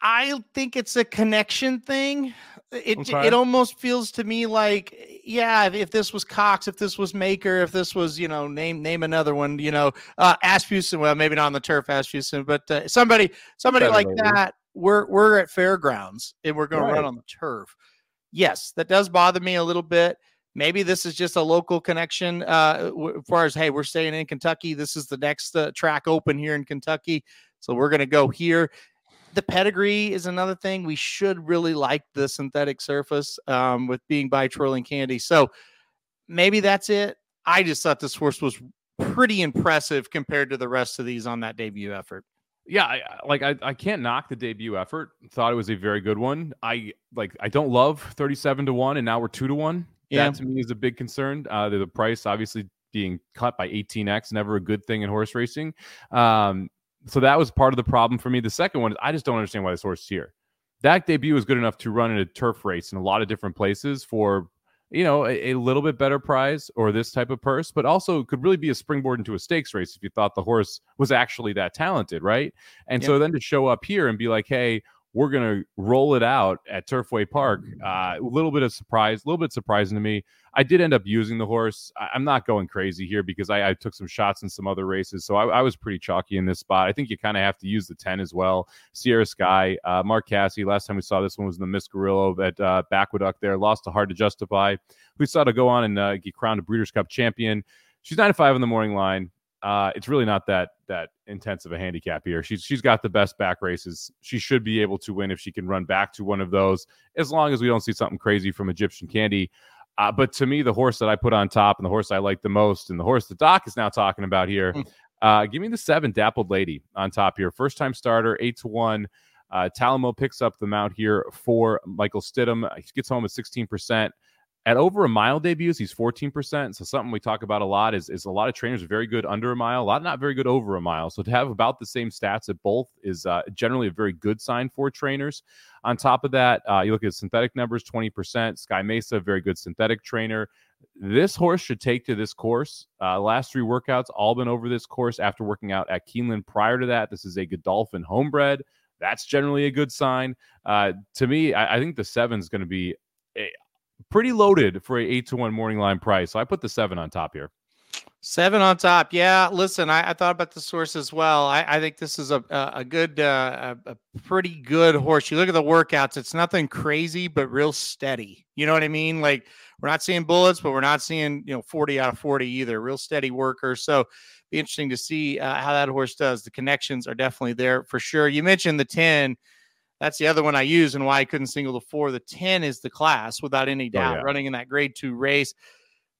I think it's a connection thing. It Okay. it almost feels to me like yeah, if, if this was Cox, if this was Maker, if this was you know name name another one, you know uh, Asmussen. Well, maybe not on the turf, Asmussen, but uh, somebody somebody Better like maybe. that. We're we're at fairgrounds and we're going to run on the turf. Yes, that does bother me a little bit. Maybe this is just a local connection. Uh, as far as hey, we're staying in Kentucky. This is the next uh, track open here in Kentucky, so we're going to go here the pedigree is another thing. We should really like the synthetic surface um, with being by Twirling Candy. So maybe that's it. I just thought this horse was pretty impressive compared to the rest of these on that debut effort. Yeah, I, like I, I can't knock the debut effort. Thought it was a very good one. I like I don't love thirty-seven to one, and now we're two to one. Yeah. That to me is a big concern. Uh, the, price obviously being cut by eighteen x, never a good thing in horse racing. Um, so that was part of the problem for me. The second one is I just don't understand why this horse is here. That debut was good enough to run in a turf race in a lot of different places for you know a, a little bit better prize or this type of purse, but also could really be a springboard into a stakes race if you thought the horse was actually that talented, right? And Yep. so then to show up here and be like, hey, we're gonna roll it out at Turfway Park. Uh, a little bit of surprise, a little bit surprising to me. I did end up using the horse. I, I'm not going crazy here because I, I took some shots in some other races, so I, I was pretty chalky in this spot. I think you kind of have to use the ten as well. Sierra Sky, uh, Mark Casse. Last time we saw this one was in the Miss Grillo at uh, Aqueduct. There lost to Hard to Justify. We saw to go on and uh, get crowned a Breeders' Cup champion. She's nine to five on the morning line. Uh, it's really not that that intense of a handicap here. She's she's got the best back races. She should be able to win if she can run back to one of those, as long as we don't see something crazy from Egyptian Candy. Uh, but to me, the horse that I put on top and the horse I like the most, and the horse the doc is now talking about here, Mm. uh, give me the seven Dappled Lady on top here. First time starter, eight to one. Uh, Talamo picks up the mount here for Michael Stidham. He gets home at 16%. At over a mile debuts, he's 14%. So something we talk about a lot is, is a lot of trainers are very good under a mile, a lot not very good over a mile. So to have about the same stats at both is uh, generally a very good sign for trainers. On top of that, uh, you look at synthetic numbers, 20%. Sky Mesa, very good synthetic trainer. This horse should take to this course. Uh, last three workouts, all been over this course after working out at Keeneland prior to that. This is a Godolphin homebred. That's generally a good sign. Uh, to me, I, I think the seven is going to be pretty loaded for a eight to one morning line price. So I put the seven on top here. Seven on top. Yeah. Listen, I, I thought about the source as well. I, I think this is a a, good, uh, a, a, pretty good horse. You look at the workouts; it's nothing crazy, but real steady. You know what I mean? Like we're not seeing bullets, but we're not seeing you know forty out of forty either. Real steady worker. So be interesting to see uh, how that horse does. The connections are definitely there for sure. You mentioned the ten. That's the other one I use and why I couldn't single the four. The 10 is the class without any doubt, oh, yeah. running in that grade two race.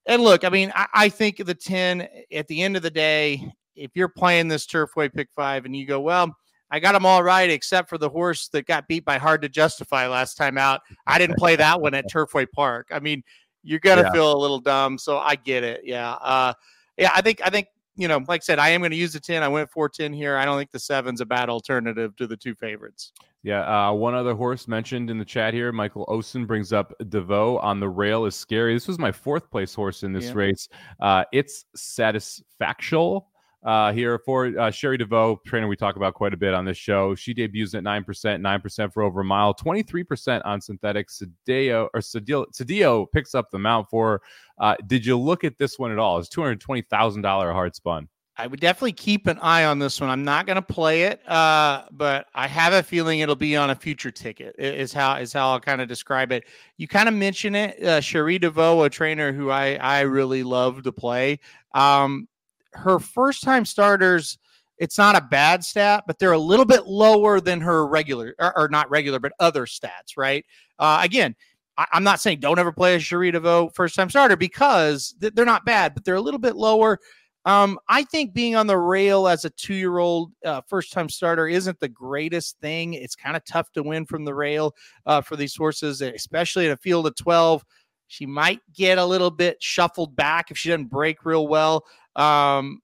And look, I mean, I, I, think the 10 at the end of the day, if you're playing this Turfway pick five and you go, well, I got them all right except for the horse that got beat by Hard to Justify last time out. I didn't play that one at Turfway Park. I mean, you're gonna yeah. feel a little dumb, so I get it. Yeah, uh, yeah. I think I think you know, like I said, I am going to use the 10. I went 410 here. I don't think the seven's a bad alternative to the two favorites. Yeah. Uh, one other horse mentioned in the chat here, Michael Osen brings up Devoe on the rail is scary. This was my fourth place horse in this yeah. race. Uh, it's satisfactual uh, here for uh, Cherie DeVoe, trainer we talk about quite a bit on this show. She debuts at 9%, 9% for over a mile, 23% on synthetic. Cedillo or Cedillo picks up the mount for. Uh, did you look at this one at all? It's $220,000 hard spun. I would definitely keep an eye on this one. I'm not going to play it, uh, but I have a feeling it'll be on a future ticket. Is how is how I'll kind of describe it. You kind of mention it, uh, Cherie DeVoe, a trainer who I I really love to play. Um, her first time starters, it's not a bad stat, but they're a little bit lower than her regular or, or not regular, but other stats, right? Uh, again, I, am not saying don't ever play a DeVoe first time starter because th- they're not bad, but they're a little bit lower. Um, I think being on the rail as a two year old uh, first time starter isn't the greatest thing. It's kind of tough to win from the rail uh, for these horses, especially in a field of 12. She might get a little bit shuffled back if she doesn't break real well. Um,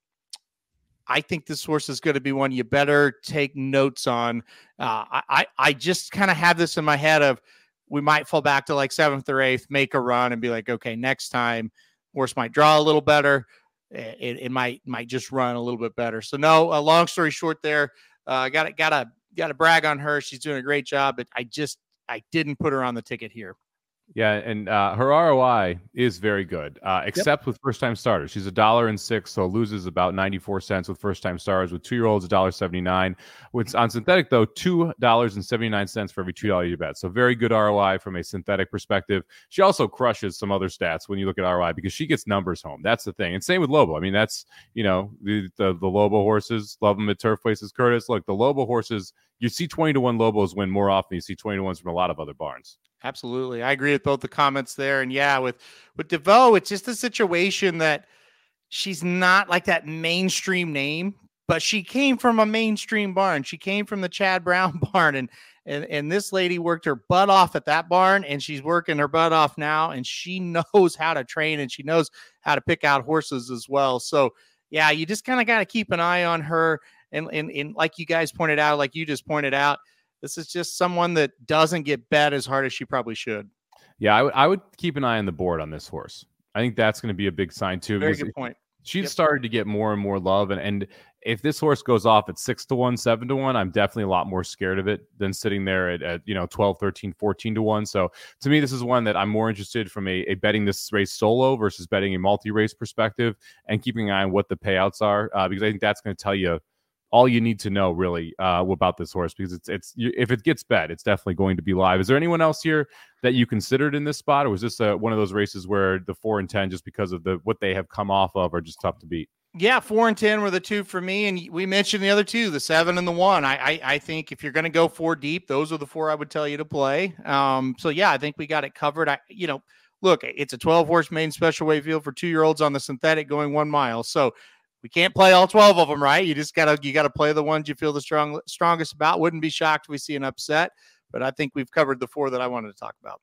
I think this horse is going to be one you better take notes on. Uh, I, I just kind of have this in my head of we might fall back to like seventh or eighth, make a run, and be like, okay, next time horse might draw a little better. It, it might might just run a little bit better. So no, uh, long story short, there, uh, got got to got to brag on her. She's doing a great job, but I just I didn't put her on the ticket here. Yeah, and uh, her ROI is very good, uh, except yep. with first time starters. She's a dollar and six, so loses about ninety four cents with first time starters. With two year olds, a dollar seventy nine. With on synthetic though, two dollars and seventy nine cents for every two dollar you bet. So very good ROI from a synthetic perspective. She also crushes some other stats when you look at ROI because she gets numbers home. That's the thing. And same with Lobo. I mean, that's you know the the, the Lobo horses love them at turf places. Curtis, look, the Lobo horses. You see twenty to one Lobos win more often. You see twenty to ones from a lot of other barns. Absolutely. I agree with both the comments there. And yeah, with with DeVoe, it's just a situation that she's not like that mainstream name, but she came from a mainstream barn. She came from the Chad Brown barn and and and this lady worked her butt off at that barn and she's working her butt off now and she knows how to train and she knows how to pick out horses as well. So, yeah, you just kind of got to keep an eye on her and, and and like you guys pointed out, like you just pointed out, this is just someone that doesn't get bet as hard as she probably should. Yeah, I would keep an eye on the board on this horse. I think that's going to be a big sign too. Very good point. She's yep. started to get more and more love, and and if this horse goes off at six to one, seven to one, I'm definitely a lot more scared of it than sitting there at, at you know 12, 13, 14 to one. So to me, this is one that I'm more interested from a, a betting this race solo versus betting a multi race perspective and keeping an eye on what the payouts are uh, because I think that's going to tell you all you need to know really uh, about this horse because it's it's if it gets bet, it's definitely going to be live. Is there anyone else here that you considered in this spot, or was this a, one of those races where the four and ten, just because of the what they have come off of, are just tough to beat? Yeah, four and ten were the two for me, and we mentioned the other two, the seven and the one. I I, I think if you're going to go four deep, those are the four I would tell you to play. Um, so yeah, I think we got it covered. I you know, look, it's a 12 horse main special weight field for two year olds on the synthetic going one mile, so we can't play all 12 of them, right? You just gotta you gotta play the ones you feel the strong strongest about. Wouldn't be shocked if we see an upset, but I think we've covered the four that I wanted to talk about.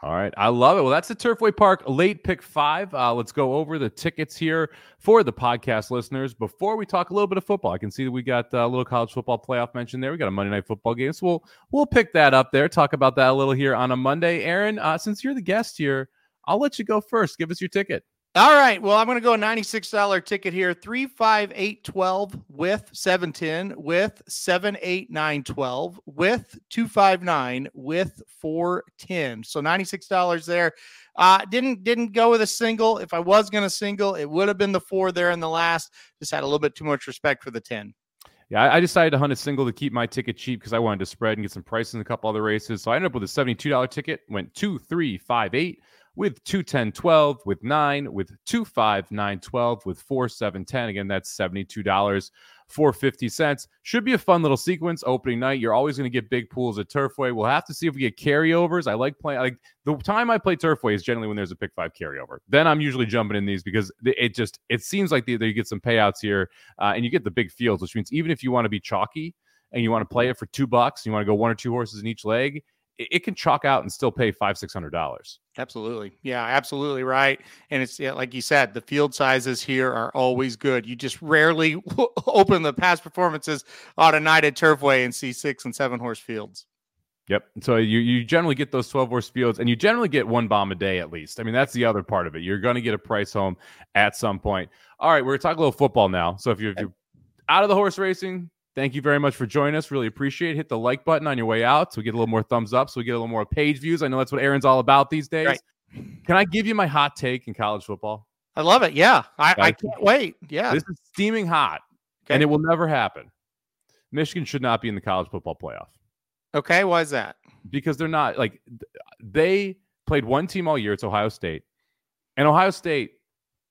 All right. I love it. Well, that's the Turfway Park late pick five. Uh, let's go over the tickets here for the podcast listeners. Before we talk a little bit of football, I can see that we got uh, a little college football playoff mentioned there. We got a Monday night football game. So we'll, we'll pick that up there, talk about that a little here on a Monday. Aaron, uh, since you're the guest here, I'll let you go first. Give us your ticket. All right. Well, I'm going to go a $96 ticket here. 35812 with 710 with 78912 with 259 with 410. So $96 there. Uh didn't didn't go with a single. If I was going to single, it would have been the 4 there in the last. Just had a little bit too much respect for the 10. Yeah, I decided to hunt a single to keep my ticket cheap because I wanted to spread and get some prices in a couple other races. So I ended up with a $72 ticket, went two, three, five, eight with 21012 with 9 with 25912 with 4710 again that's $72 for 50 cents. Should be a fun little sequence opening night. You're always going to get big pools at turfway we'll have to see if we get carryovers. I like playing like the time i play turfway is generally when there's a pick five carryover. Then i'm usually jumping in these because it just it seems like you get some payouts here uh, and you get the big fields which means even if you want to be chalky and you want to play it for two bucks you want to go one or two horses in each leg it, can chalk out and still pay five six hundred dollars absolutely yeah absolutely right and it's yeah, like you said the field sizes here are always good you just rarely open the past performances on a night at turfway and see six and seven horse fields Yep. So you you generally get those 12 horse fields and you generally get one bomb a day at least. I mean, that's the other part of it. You're going to get a price home at some point. All right, we're going to talk a little football now. So if you're, if you're out of the horse racing, Thank you very much for joining us. Really appreciate it. Hit the like button on your way out so we get a little more thumbs up, so we get a little more page views. I know that's what Aaron's all about these days. Right. Can I give you my hot take in college football? I love it. Yeah. I, I can't wait. Yeah. This is steaming hot, okay. and it will never happen. Michigan should not be in the college football playoff. Okay. Why is that? Because they're not like they played one team all year. It's Ohio State, and Ohio State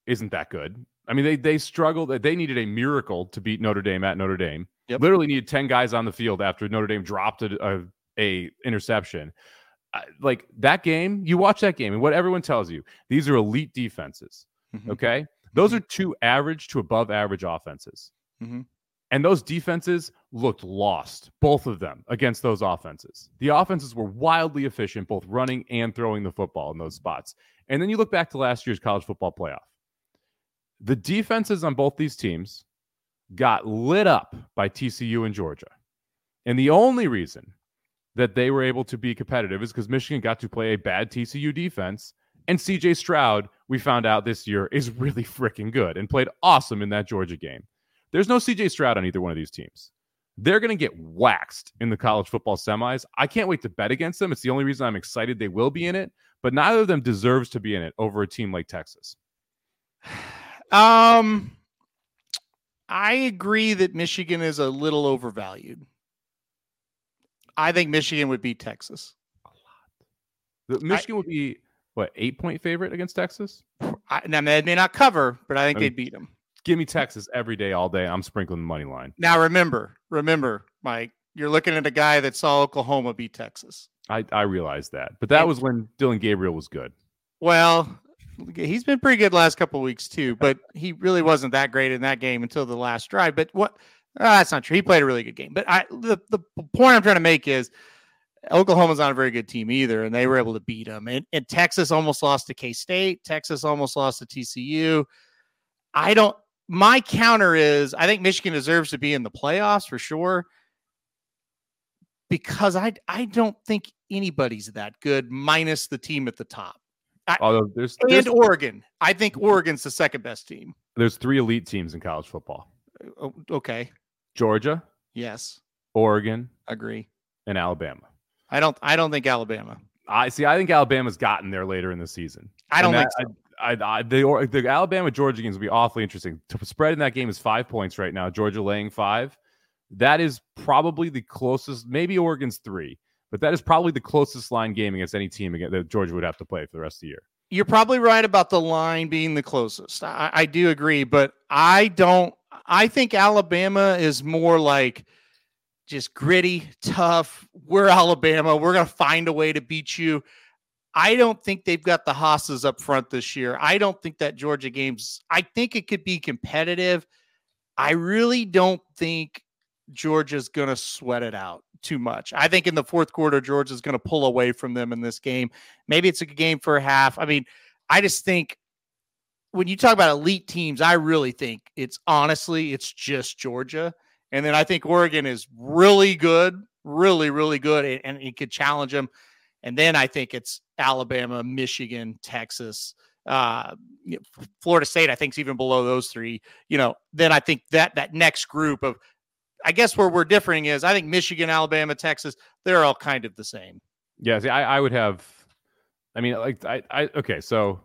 isn't that good. I mean, they they struggled. They needed a miracle to beat Notre Dame at Notre Dame. Yep. Literally needed 10 guys on the field after Notre Dame dropped a, a, a interception. Uh, like that game, you watch that game and what everyone tells you, these are elite defenses. Mm-hmm. Okay. Those mm-hmm. are two average to above average offenses. Mm-hmm. And those defenses looked lost, both of them against those offenses. The offenses were wildly efficient, both running and throwing the football in those spots. And then you look back to last year's college football playoff. The defenses on both these teams got lit up by TCU and Georgia. And the only reason that they were able to be competitive is because Michigan got to play a bad TCU defense. And CJ Stroud, we found out this year, is really freaking good and played awesome in that Georgia game. There's no CJ Stroud on either one of these teams. They're going to get waxed in the college football semis. I can't wait to bet against them. It's the only reason I'm excited they will be in it, but neither of them deserves to be in it over a team like Texas. Um, I agree that Michigan is a little overvalued. I think Michigan would beat Texas. A lot. Michigan I, would be what eight point favorite against Texas. I, now they may not cover, but I think I mean, they'd beat them. Give me Texas every day, all day. I'm sprinkling the money line. Now remember, remember, Mike, you're looking at a guy that saw Oklahoma beat Texas. I I realize that, but that and, was when Dillon Gabriel was good. Well, he's been pretty good last couple weeks too, but he really wasn't that great in that game until the last drive. But what? Uh, that's not true. He played a really good game. But I, the the point I'm trying to make is Oklahoma's not a very good team either, and they were able to beat them. And, and Texas almost lost to K State. Texas almost lost to TCU. I don't. My counter is I think Michigan deserves to be in the playoffs for sure because I I don't think anybody's that good minus the team at the top. Although there's, and there's, Oregon, I think Oregon's the second best team. There's three elite teams in college football. Uh, okay. Georgia. Yes. Oregon. Agree. And Alabama. I don't. I don't think Alabama. I see. I think Alabama's gotten there later in the season. I don't think so. I, I, I, the, the Alabama Georgia games will be awfully interesting. To spread in that game is five points right now. Georgia laying five. That is probably the closest. Maybe Oregon's three. But that is probably the closest line game against any team that Georgia would have to play for the rest of the year. You're probably right about the line being the closest. I, I do agree, but I don't. I think Alabama is more like just gritty, tough. We're Alabama. We're going to find a way to beat you. I don't think they've got the hosses up front this year. I don't think that Georgia game's, I think it could be competitive. I really don't think Georgia's going to sweat it out too much. I think in the fourth quarter, Georgia's going to pull away from them in this game. Maybe it's a game for a half. I mean, I just think when you talk about elite teams, I really think it's honestly, it's just Georgia. And then I think Oregon is really good, really, really good, and, and it could challenge them. And then I think it's Alabama, Michigan, Texas, uh, Florida State. I think is even below those three. You know, then I think that that next group of I guess where we're differing is I think Michigan, Alabama, Texas, they're all kind of the same. Yeah, see, I, I would have. I mean, like, I, I okay, so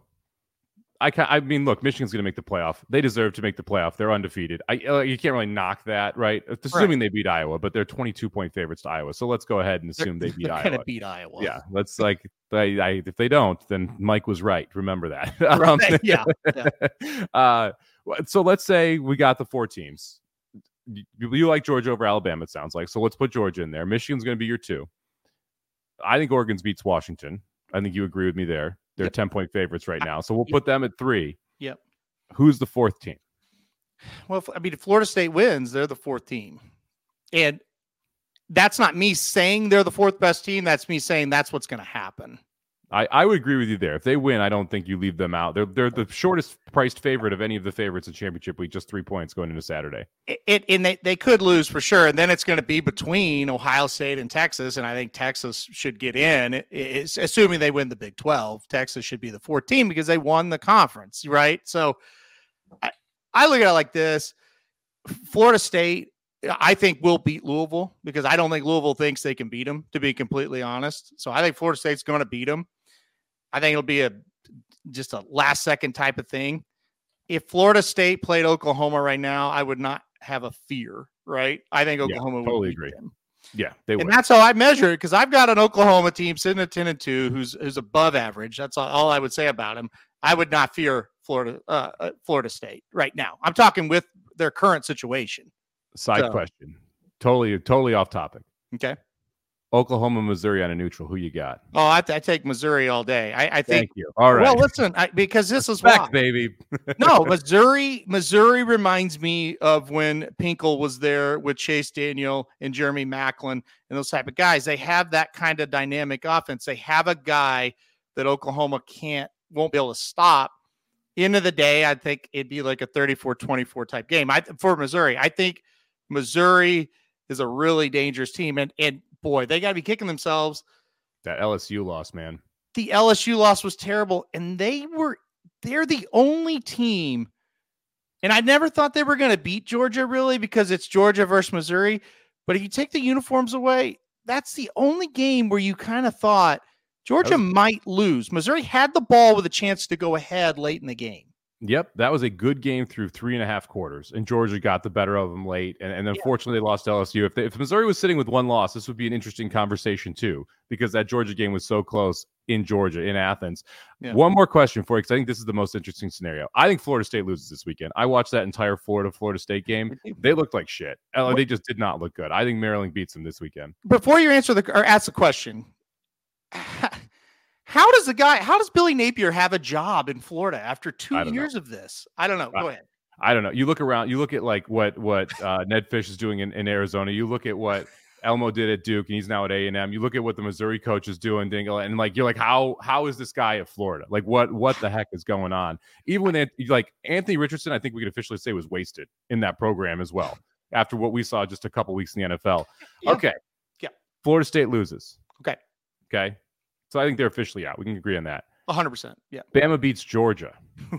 I can I mean, look, Michigan's going to make the playoff. They deserve to make the playoff. They're undefeated. I uh, you can't really knock that, right? Assuming right. they beat Iowa, but they're 22 point favorites to Iowa. So let's go ahead and assume they're, they beat Iowa. Going to beat Iowa. Yeah, let's like I, I, if they don't, then Mike was right. Remember that. Um, yeah. yeah. uh, so let's say we got the four teams you, like Georgia over Alabama, it sounds like. So let's put Georgia in there. Michigan's going to be your two. I think Oregon's beats Washington. I think you agree with me there. They're yep. 10 point favorites right now. So we'll yep. put them at three. Yep. Who's the fourth team? Well, I mean, if Florida State wins, they're the fourth team. And that's not me saying they're the fourth best team. That's me saying that's what's going to happen. I, I would agree with you there. If they win, I don't think you leave them out. They're they're the shortest priced favorite of any of the favorites in championship week, just three points going into Saturday. It, it and they, they could lose for sure. And then it's going to be between Ohio State and Texas. And I think Texas should get in. It, it's assuming they win the Big 12. Texas should be the 14 because they won the conference, right? So I, I look at it like this. Florida State I think will beat Louisville because I don't think Louisville thinks they can beat them, to be completely honest. So I think Florida State's going to beat them. I think it'll be a just a last second type of thing. If Florida State played Oklahoma right now, I would not have a fear, right? I think Oklahoma yeah, totally would agree. Them. Yeah, they would. And that's how I measure it because I've got an Oklahoma team sitting at 10 and 2 who's who's above average. That's all, all I would say about him. I would not fear Florida uh, uh Florida State right now. I'm talking with their current situation. Side so. question. Totally totally off topic. Okay. Oklahoma, Missouri on a neutral. Who you got? Oh, I, I take Missouri all day. I, I think. Thank you. All right. Well, listen, I, because this is why, baby. no, Missouri. Missouri reminds me of when Pinkel was there with Chase Daniel and Jeremy Maclin and those type of guys. They have that kind of dynamic offense. They have a guy that Oklahoma can't won't be able to stop. End of the day, I think it'd be like a 34-24 type game. I for Missouri. I think Missouri is a really dangerous team, and and boy, they got to be kicking themselves. That LSU loss, man. The LSU loss was terrible, and they were they're the only team. And I never thought they were going to beat Georgia really because it's Georgia versus Missouri. But if you take the uniforms away, that's the only game where you kind of thought Georgia was- might lose. Missouri had the ball with a chance to go ahead late in the game. Yep, that was a good game through three and a half quarters, and Georgia got the better of them late, and, and unfortunately yeah. they lost LSU. If, they, if Missouri was sitting with one loss, this would be an interesting conversation too, because that Georgia game was so close in Georgia in Athens. Yeah. One more question for you, because I think this is the most interesting scenario. I think Florida State loses this weekend. I watched that entire Florida Florida State game. They looked like shit. Uh, they just did not look good. I think Maryland beats them this weekend. Before you answer the or ask the question. How does the guy, how does Billy Napier have a job in Florida after two years know. of this? I don't know. Go ahead. I don't know. You look around, you look at like what what uh, Jedd Fisch is doing in, in Arizona. You look at what Elko did at Duke, and he's now at A and M. You look at what the Missouri coach is doing, Dingle, and like you're like, how how is this guy at Florida? Like, what what the heck is going on? Even when they, like Anthony Richardson, I think we could officially say was wasted in that program as well. After what we saw just a couple weeks in the NFL. Yeah. Okay. Yeah. Florida State loses. Okay. Okay. So I think they're officially out. We can agree on that. 100%. Yeah. Bama beats Georgia.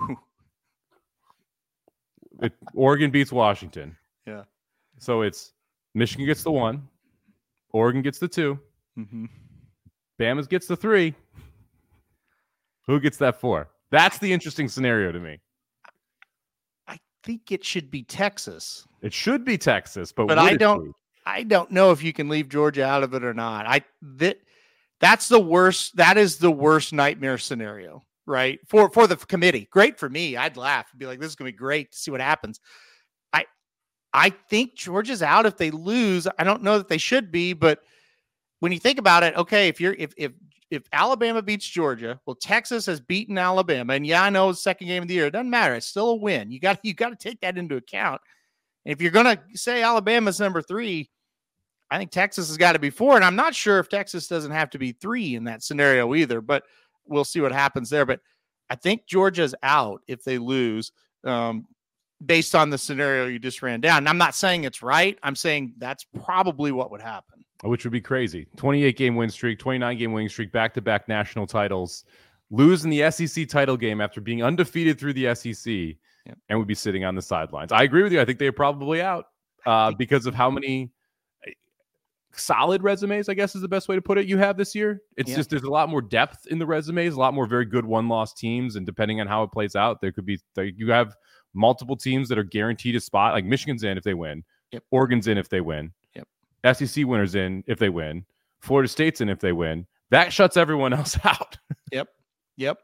it, Oregon beats Washington. Yeah. So it's Michigan gets the one, Oregon gets the 2 mm-hmm. Bama's gets the three. Who gets that four? That's the interesting scenario to me. I think it should be Texas. It should be Texas, but but I don't. I don't know if you can leave Georgia out of it or not. I that that's the worst. That is the worst nightmare scenario, right? For for the committee. Great for me. I'd laugh and be like, this is gonna be great to see what happens. I I think Georgia's out if they lose. I don't know that they should be, but when you think about it, okay, if you're if if if Alabama beats Georgia, well, Texas has beaten Alabama, and yeah, I know it's second game of the year. It doesn't matter. It's still a win. You got you got to take that into account. if you're going to say Alabama's number three, I think Texas has got to be four. And I'm not sure if Texas doesn't have to be three in that scenario either, but we'll see what happens there. But I think Georgia's out if they lose. Um, based on the scenario you just ran down. And I'm not saying it's right. I'm saying that's probably what would happen. Which would be crazy. 28 game win streak, 29 game winning streak, back to back national titles, losing the SEC title game after being undefeated through the SEC, yep. and would be sitting on the sidelines. I agree with you. I think they're probably out uh, because of how many solid resumes, I guess is the best way to put it, you have this year. It's yeah. just there's a lot more depth in the resumes, a lot more very good one loss teams. And depending on how it plays out, there could be, you have multiple teams that are guaranteed a spot. Like Michigan's in if they win, yep. Oregon's in if they win, yep. SEC winners in if they win, Florida State's in if they win. That shuts everyone else out. yep. Yep.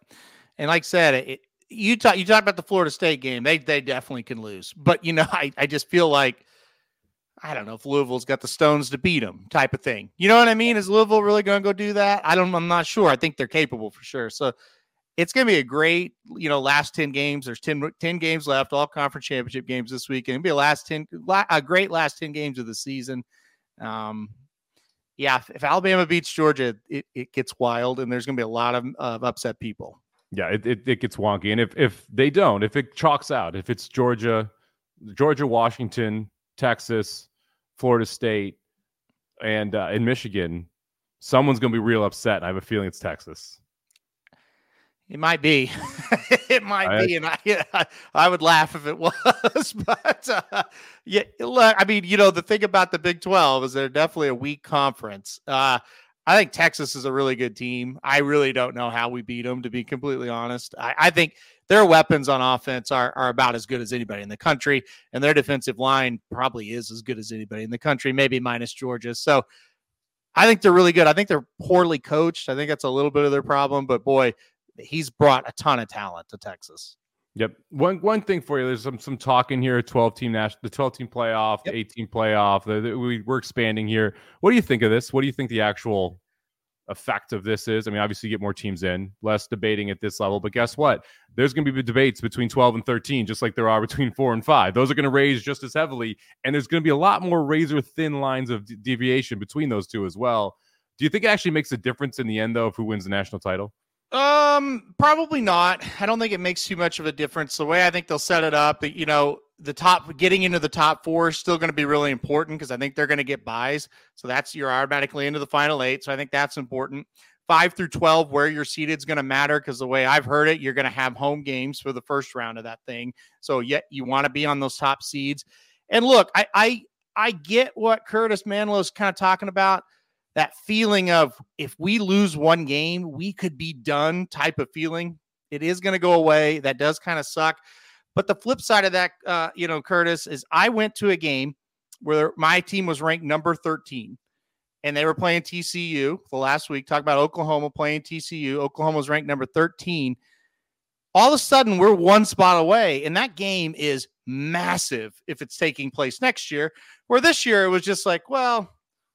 And like I said, it, you talk you talk about the Florida State game. They they definitely can lose. But you know, I, I just feel like I don't know if Louisville's got the stones to beat them, type of thing. You know what I mean? Is Louisville really going to go do that? I don't. I'm not sure. I think they're capable for sure. So it's going to be a great, you know, last 10 games. There's 10, 10 games left, all conference championship games this weekend. It'll be a last 10, a great last 10 games of the season. Um, yeah, if, if Alabama beats Georgia, it, it gets wild, and there's going to be a lot of, of upset people. Yeah, it, it, it gets wonky. And if, if they don't, if it chalks out, if it's Georgia, Georgia, Washington, Texas, Florida State, and uh, in Michigan, someone's going to be real upset. I have a feeling it's Texas. It might be. it might I, be, and I, I would laugh if it was. but uh, yeah, look, I mean, you know, the thing about the Big Twelve is they're definitely a weak conference. Uh, I think Texas is a really good team. I really don't know how we beat them, to be completely honest. I, I think their weapons on offense are, are about as good as anybody in the country, and their defensive line probably is as good as anybody in the country, maybe minus Georgia. So I think they're really good. I think they're poorly coached. I think that's a little bit of their problem, but boy, he's brought a ton of talent to Texas. Yep. One one thing for you, there's some some talk in here, 12 team national, the 12 team playoff, yep. the 18 playoff. The, the, we, we're expanding here. What do you think of this? What do you think the actual effect of this is. I mean, obviously, you get more teams in, less debating at this level. But guess what? There's going to be debates between 12 and 13, just like there are between four and five. Those are going to raise just as heavily. And there's going to be a lot more razor thin lines of deviation between those two as well. Do you think it actually makes a difference in the end, though, of who wins the national title? Um, probably not. I don't think it makes too much of a difference. The way I think they'll set it up, you know, the top getting into the top four is still going to be really important because I think they're going to get buys. So that's you're automatically into the final eight. So I think that's important. Five through 12, where you're seated is going to matter because the way I've heard it, you're going to have home games for the first round of that thing. So yet you want to be on those top seeds. And look, I I I get what Curtis Manilow is kind of talking about. That feeling of if we lose one game, we could be done type of feeling. It is going to go away. That does kind of suck. But the flip side of that, uh, you know, Curtis, is I went to a game where my team was ranked number 13 and they were playing TCU the last week. Talk about Oklahoma playing TCU. Oklahoma was ranked number 13. All of a sudden, we're one spot away, and that game is massive if it's taking place next year. Where this year it was just like, well,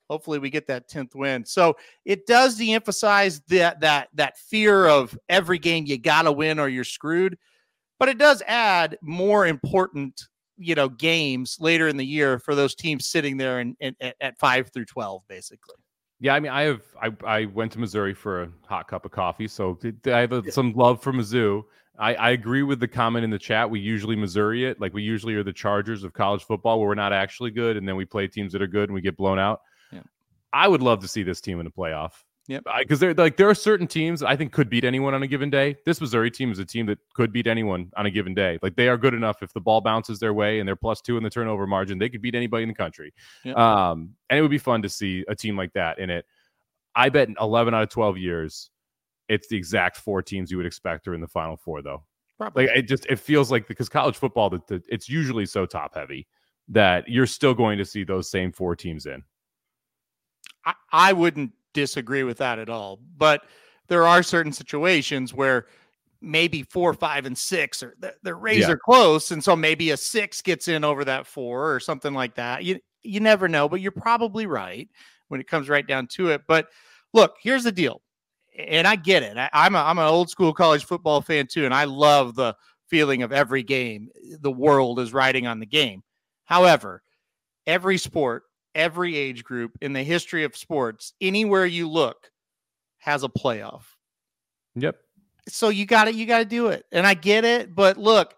hopefully we get that 10th win. So it does de-emphasize that that that fear of every game you gotta win or you're screwed but it does add more important you know games later in the year for those teams sitting there and at five through 12 basically yeah i mean i have i, I went to missouri for a hot cup of coffee so i have a, some love for mizzou I, I agree with the comment in the chat. We usually Missouri it, like we usually are the Chargers of college football, where we're not actually good, and then we play teams that are good and we get blown out. I would love to see this team in the playoff. Yeah, because there like there are certain teams I think could beat anyone on a given day. This Missouri team is a team that could beat anyone on a given day. Like they are good enough if the ball bounces their way and they're plus two in the turnover margin, they could beat anybody in the country. Yep. Um, and it would be fun to see a team like that in it. I bet 11 out of 12 years, it's the exact four teams you would expect are in the final four, though. Probably. Like it just it feels like because college football, that it's usually so top heavy that you're still going to see those same four teams in. I, I wouldn't disagree with that at all. But there are certain situations where maybe four, five, and six are they're razor yeah. close, and so maybe a six gets in over that four or something like that. You you never know, but you're probably right when it comes right down to it. But look, here's the deal, and I get it. I, I'm a, I'm an old school college football fan too, and I love the feeling of every game. The world is riding on the game. However, every sport, every age group in the history of sports, anywhere you look, has a playoff. Yep. So you got it. you got to do it. And I get it, but look,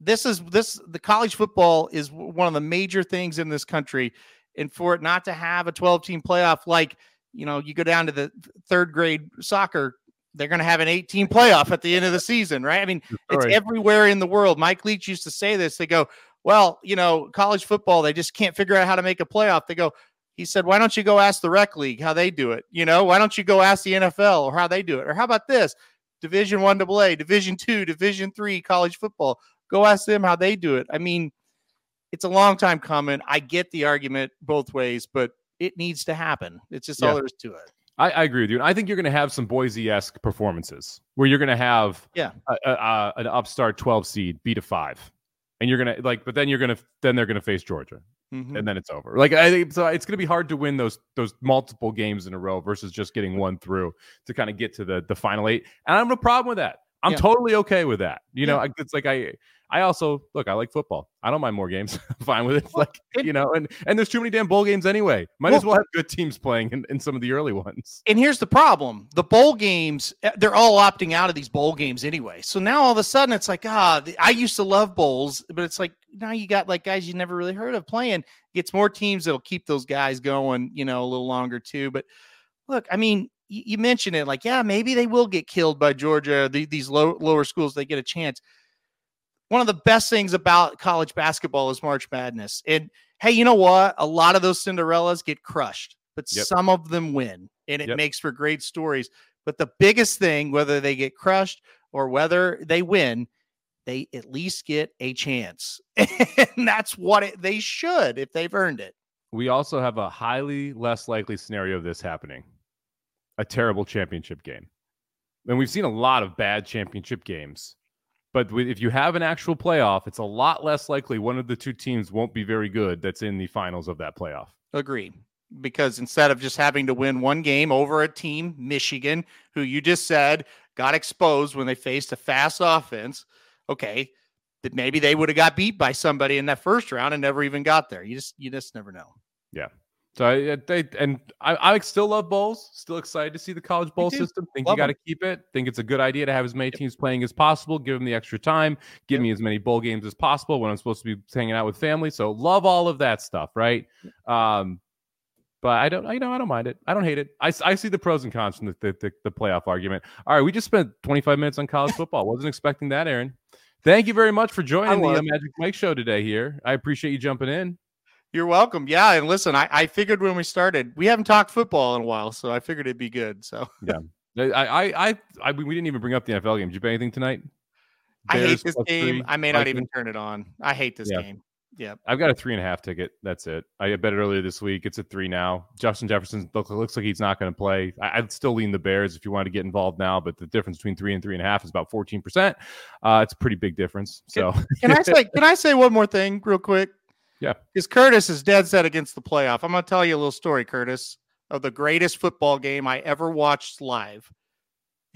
this is this the college football is one of the major things in this country and for it not to have a 12 team playoff like, you know, you go down to the third grade soccer they're going to have an 18 playoff at the end of the season, right? I mean, it's everywhere in the world. Mike Leach used to say this. They go, well, you know, college football, they just can't figure out how to make a playoff. They go, he said, why don't you go ask the rec league how they do it? You know, why don't you go ask the NFL or how they do it? Or how about this? Division one double A, division two, division three college football. Go ask them how they do it. I mean, it's a long time coming. I get the argument both ways, but it needs to happen. It's just yeah. all there is to it. I, I, agree with you. And I think you're going to have some Boise esque performances where you're going to have yeah a, a, a, an upstart 12 seed beat a five, and you're going to like, but then you're going to then they're going to face Georgia, mm-hmm. and then it's over. Like I think so, it's going to be hard to win those those multiple games in a row versus just getting one through to kind of get to the the final eight. And I have no problem with that. I'm yeah. totally okay with that. You know, it's like I I also look, I like football. I don't mind more games. I'm fine with it. Like, you know, and and there's too many damn bowl games anyway. Might well, as well have good teams playing in, in some of the early ones. And here's the problem. The bowl games, eh, they're all opting out of these bowl games anyway. So now all of a sudden it's like, ah, I used to love bowls, but it's like now you got like guys you never really heard of playing. Gets more teams that'll keep those guys going, you know, a little longer too. But look, I mean, you, mentioned it like, yeah, maybe they will get killed by Georgia, the, these low, lower schools, they get a chance one of the best things about college basketball is March Madness. And hey, you know what? A lot of those Cinderellas get crushed, but yep. some of them win, and it yep. makes for great stories. But the biggest thing, whether they get crushed or whether they win, they at least get a chance. and that's what it, they should if they've earned it. We also have a highly less likely scenario of this happening a terrible championship game. And we've seen a lot of bad championship games but if you have an actual playoff, it's a lot less likely one of the two teams won't be very good that's in the finals of that playoff. Agree. Because instead of just having to win one game over a team, Michigan, who you just said got exposed when they faced a fast offense, okay, that maybe they would have got beat by somebody in that first round and never even got there. You just you just never know. Yeah. So I, they and I, I still love bowls. Still excited to see the college bowl system. Think love you got to keep it. Think it's a good idea to have as many teams playing as possible. Give them the extra time. Give yep. me as many bowl games as possible when I'm supposed to be hanging out with family. So love all of that stuff, right? Um, but I don't, you know, I don't mind it. I don't hate it. I, I see the pros and cons from the, the, the, the playoff argument. All right, we just spent 25 minutes on college football. Wasn't expecting that, Aaron. Thank you very much for joining the uh, Magic Mike show today. Here, I appreciate you jumping in. You're welcome. Yeah, and listen, I, I figured when we started, we haven't talked football in a while, so I figured it'd be good. So yeah, I I I, I we didn't even bring up the NFL game. Did you bet anything tonight? Bears I hate this game. Three, I may not even turn it on. I hate this yeah. game. Yeah, I've got a three and a half ticket. That's it. I bet it earlier this week. It's a three now. Justin Jefferson look, looks like he's not going to play. I, would still lean the Bears if you want to get involved now, but the difference between three and three and a half is about fourteen percent. Uh, it's a pretty big difference. So can, can I say can I say one more thing real quick? Yeah. Because Curtis is dead set against the playoff. I'm going to tell you a little story, Curtis, of the greatest football game I ever watched live.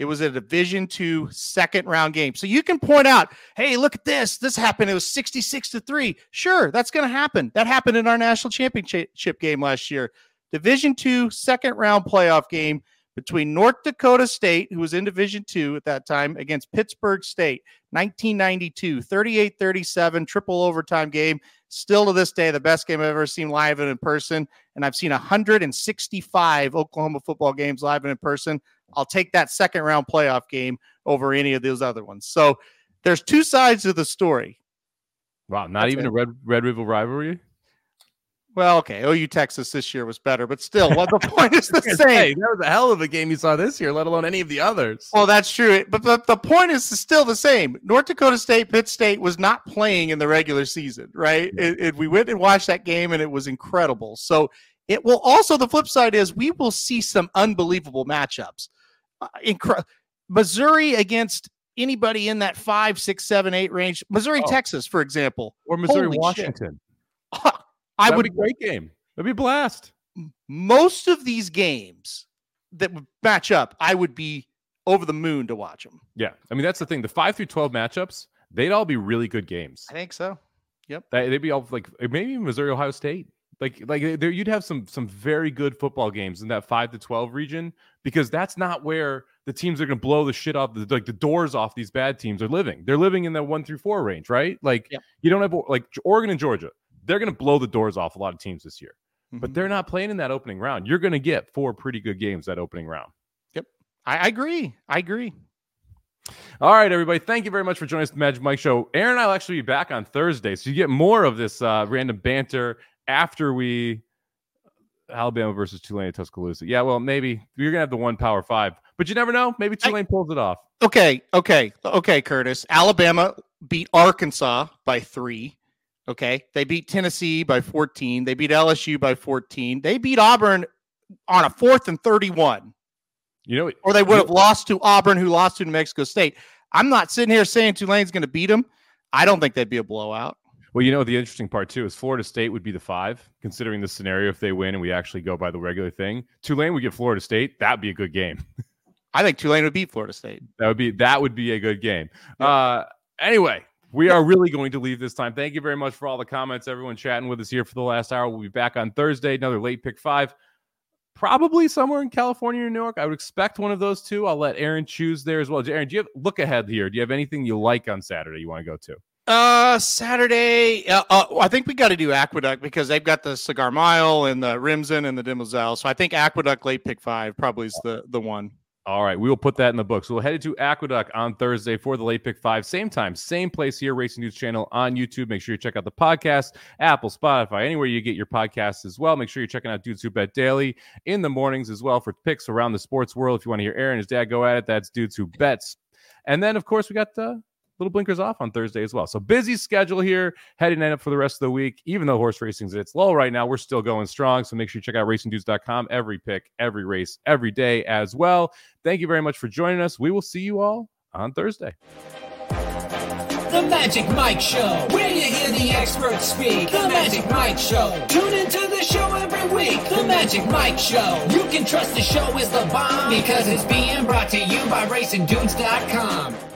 It was a Division two second round game. So you can point out, hey, look at this. This happened. It was 66 to three. Sure, that's going to happen. That happened in our national championship game last year. Division two second round playoff game between North Dakota State, who was in Division two at that time, against Pittsburg State, 1992, 38 37, triple overtime game. Still to this day, the best game I've ever seen live and in person. And I've seen 165 Oklahoma football games live and in person. I'll take that second round playoff game over any of those other ones. So there's two sides to the story. Wow, not That's even it. a Red Red River rivalry. Well, okay. OU Texas this year was better, but still, what the point is the same. Hey, that was a hell of a game you saw this year, let alone any of the others. Well, that's true. But the, the point is still the same. North Dakota State, Pitt State was not playing in the regular season, right? Yeah. It, it, we went and watched that game, and it was incredible. So it will also, the flip side is we will see some unbelievable matchups. Uh, incre- Missouri against anybody in that five, six, seven, eight range. Missouri, oh. Texas, for example, or Missouri, Holy Washington. I would be a great game. That'd be a blast. Most of these games that would match up, I would be over the moon to watch them. Yeah, I mean that's the thing. The five through twelve matchups, they'd all be really good games. I think so. Yep. They, would be all like maybe Missouri, Ohio State. Like like eh, there, you'd have some some very good football games in that five to twelve region because that's not where the teams are going to blow the shit off the like the doors off these bad teams are living. They're living in that one through four range, right? Like yep. you don't have like Oregon and Georgia. They're going to blow the doors off a lot of teams this year, Mm-hmm. but they're not playing in that opening round. You're going to get four pretty good games that opening round. Yep, I, I agree. I agree. All right, everybody. Thank you very much for joining us, the Magic Mike Show. Aaron and I will actually be back on Thursday, so you get more of this uh, random banter after we Alabama versus Tulane at Tuscaloosa. Yeah, well, maybe you're gonna have the one Power Five, but you never know. Maybe Tulane I, pulls it off. Okay, okay, okay, Curtis. Alabama beat Arkansas by three. Okay, they beat Tennessee by 14. They beat LSU by 14. They beat Auburn on a fourth and 31. You know, or they would have lost to Auburn, who lost to New Mexico State. I'm not sitting here saying Tulane's going to beat them. I don't think they'd be a blowout. Well, you know, the interesting part too is Florida State would be the five, considering the scenario if they win and we actually go by the regular thing. Tulane would get Florida State. That'd be a good game. I think Tulane would beat Florida State. That would be that would be a good game. Yep. Uh, anyway, we are really going to leave this time. Thank you very much for all the comments, everyone chatting with us here for the last hour. We'll be back on Thursday, another late pick five probably somewhere in California or New York. I would expect one of those two. I'll let Aaron choose there as well. Aaron, do you have look ahead here? Do you have anything you like on Saturday you want to go to? Uh, Saturday. Uh, uh, I think we got to do Aqueduct because they've got the Cigar Mile and the Remsen and the Demoiselle. So I think Aqueduct late pick five probably is the the one. All right, we will put that in the book. So we'll head to Aqueduct on Thursday for the late pick five. Same time, same place here, Racing News Channel on YouTube. Make sure you check out the podcast, Apple, Spotify, anywhere you get your podcasts as well. Make sure you're checking out Dudes Who Bet Daily in the mornings as well for picks around the sports world. If you want to hear Aaron and his dad go at it, that's Dudes Who Bets. And then, of course, we got uh, little blinkers off on Thursday as well. So busy schedule here, heading up for the rest of the week. Even though horse racing's at its low right now, we're still going strong. So make sure you check out racingdudes.com every pick, every race, every day as well. Thank you very much for joining us. We will see you all on Thursday. The Magic Mike Show, where you hear the experts speak. The Magic Mike Show. Tune into the show every week. The Magic Mike Show. You can trust the show is the bomb because it's being brought to you by RacingDudes.com.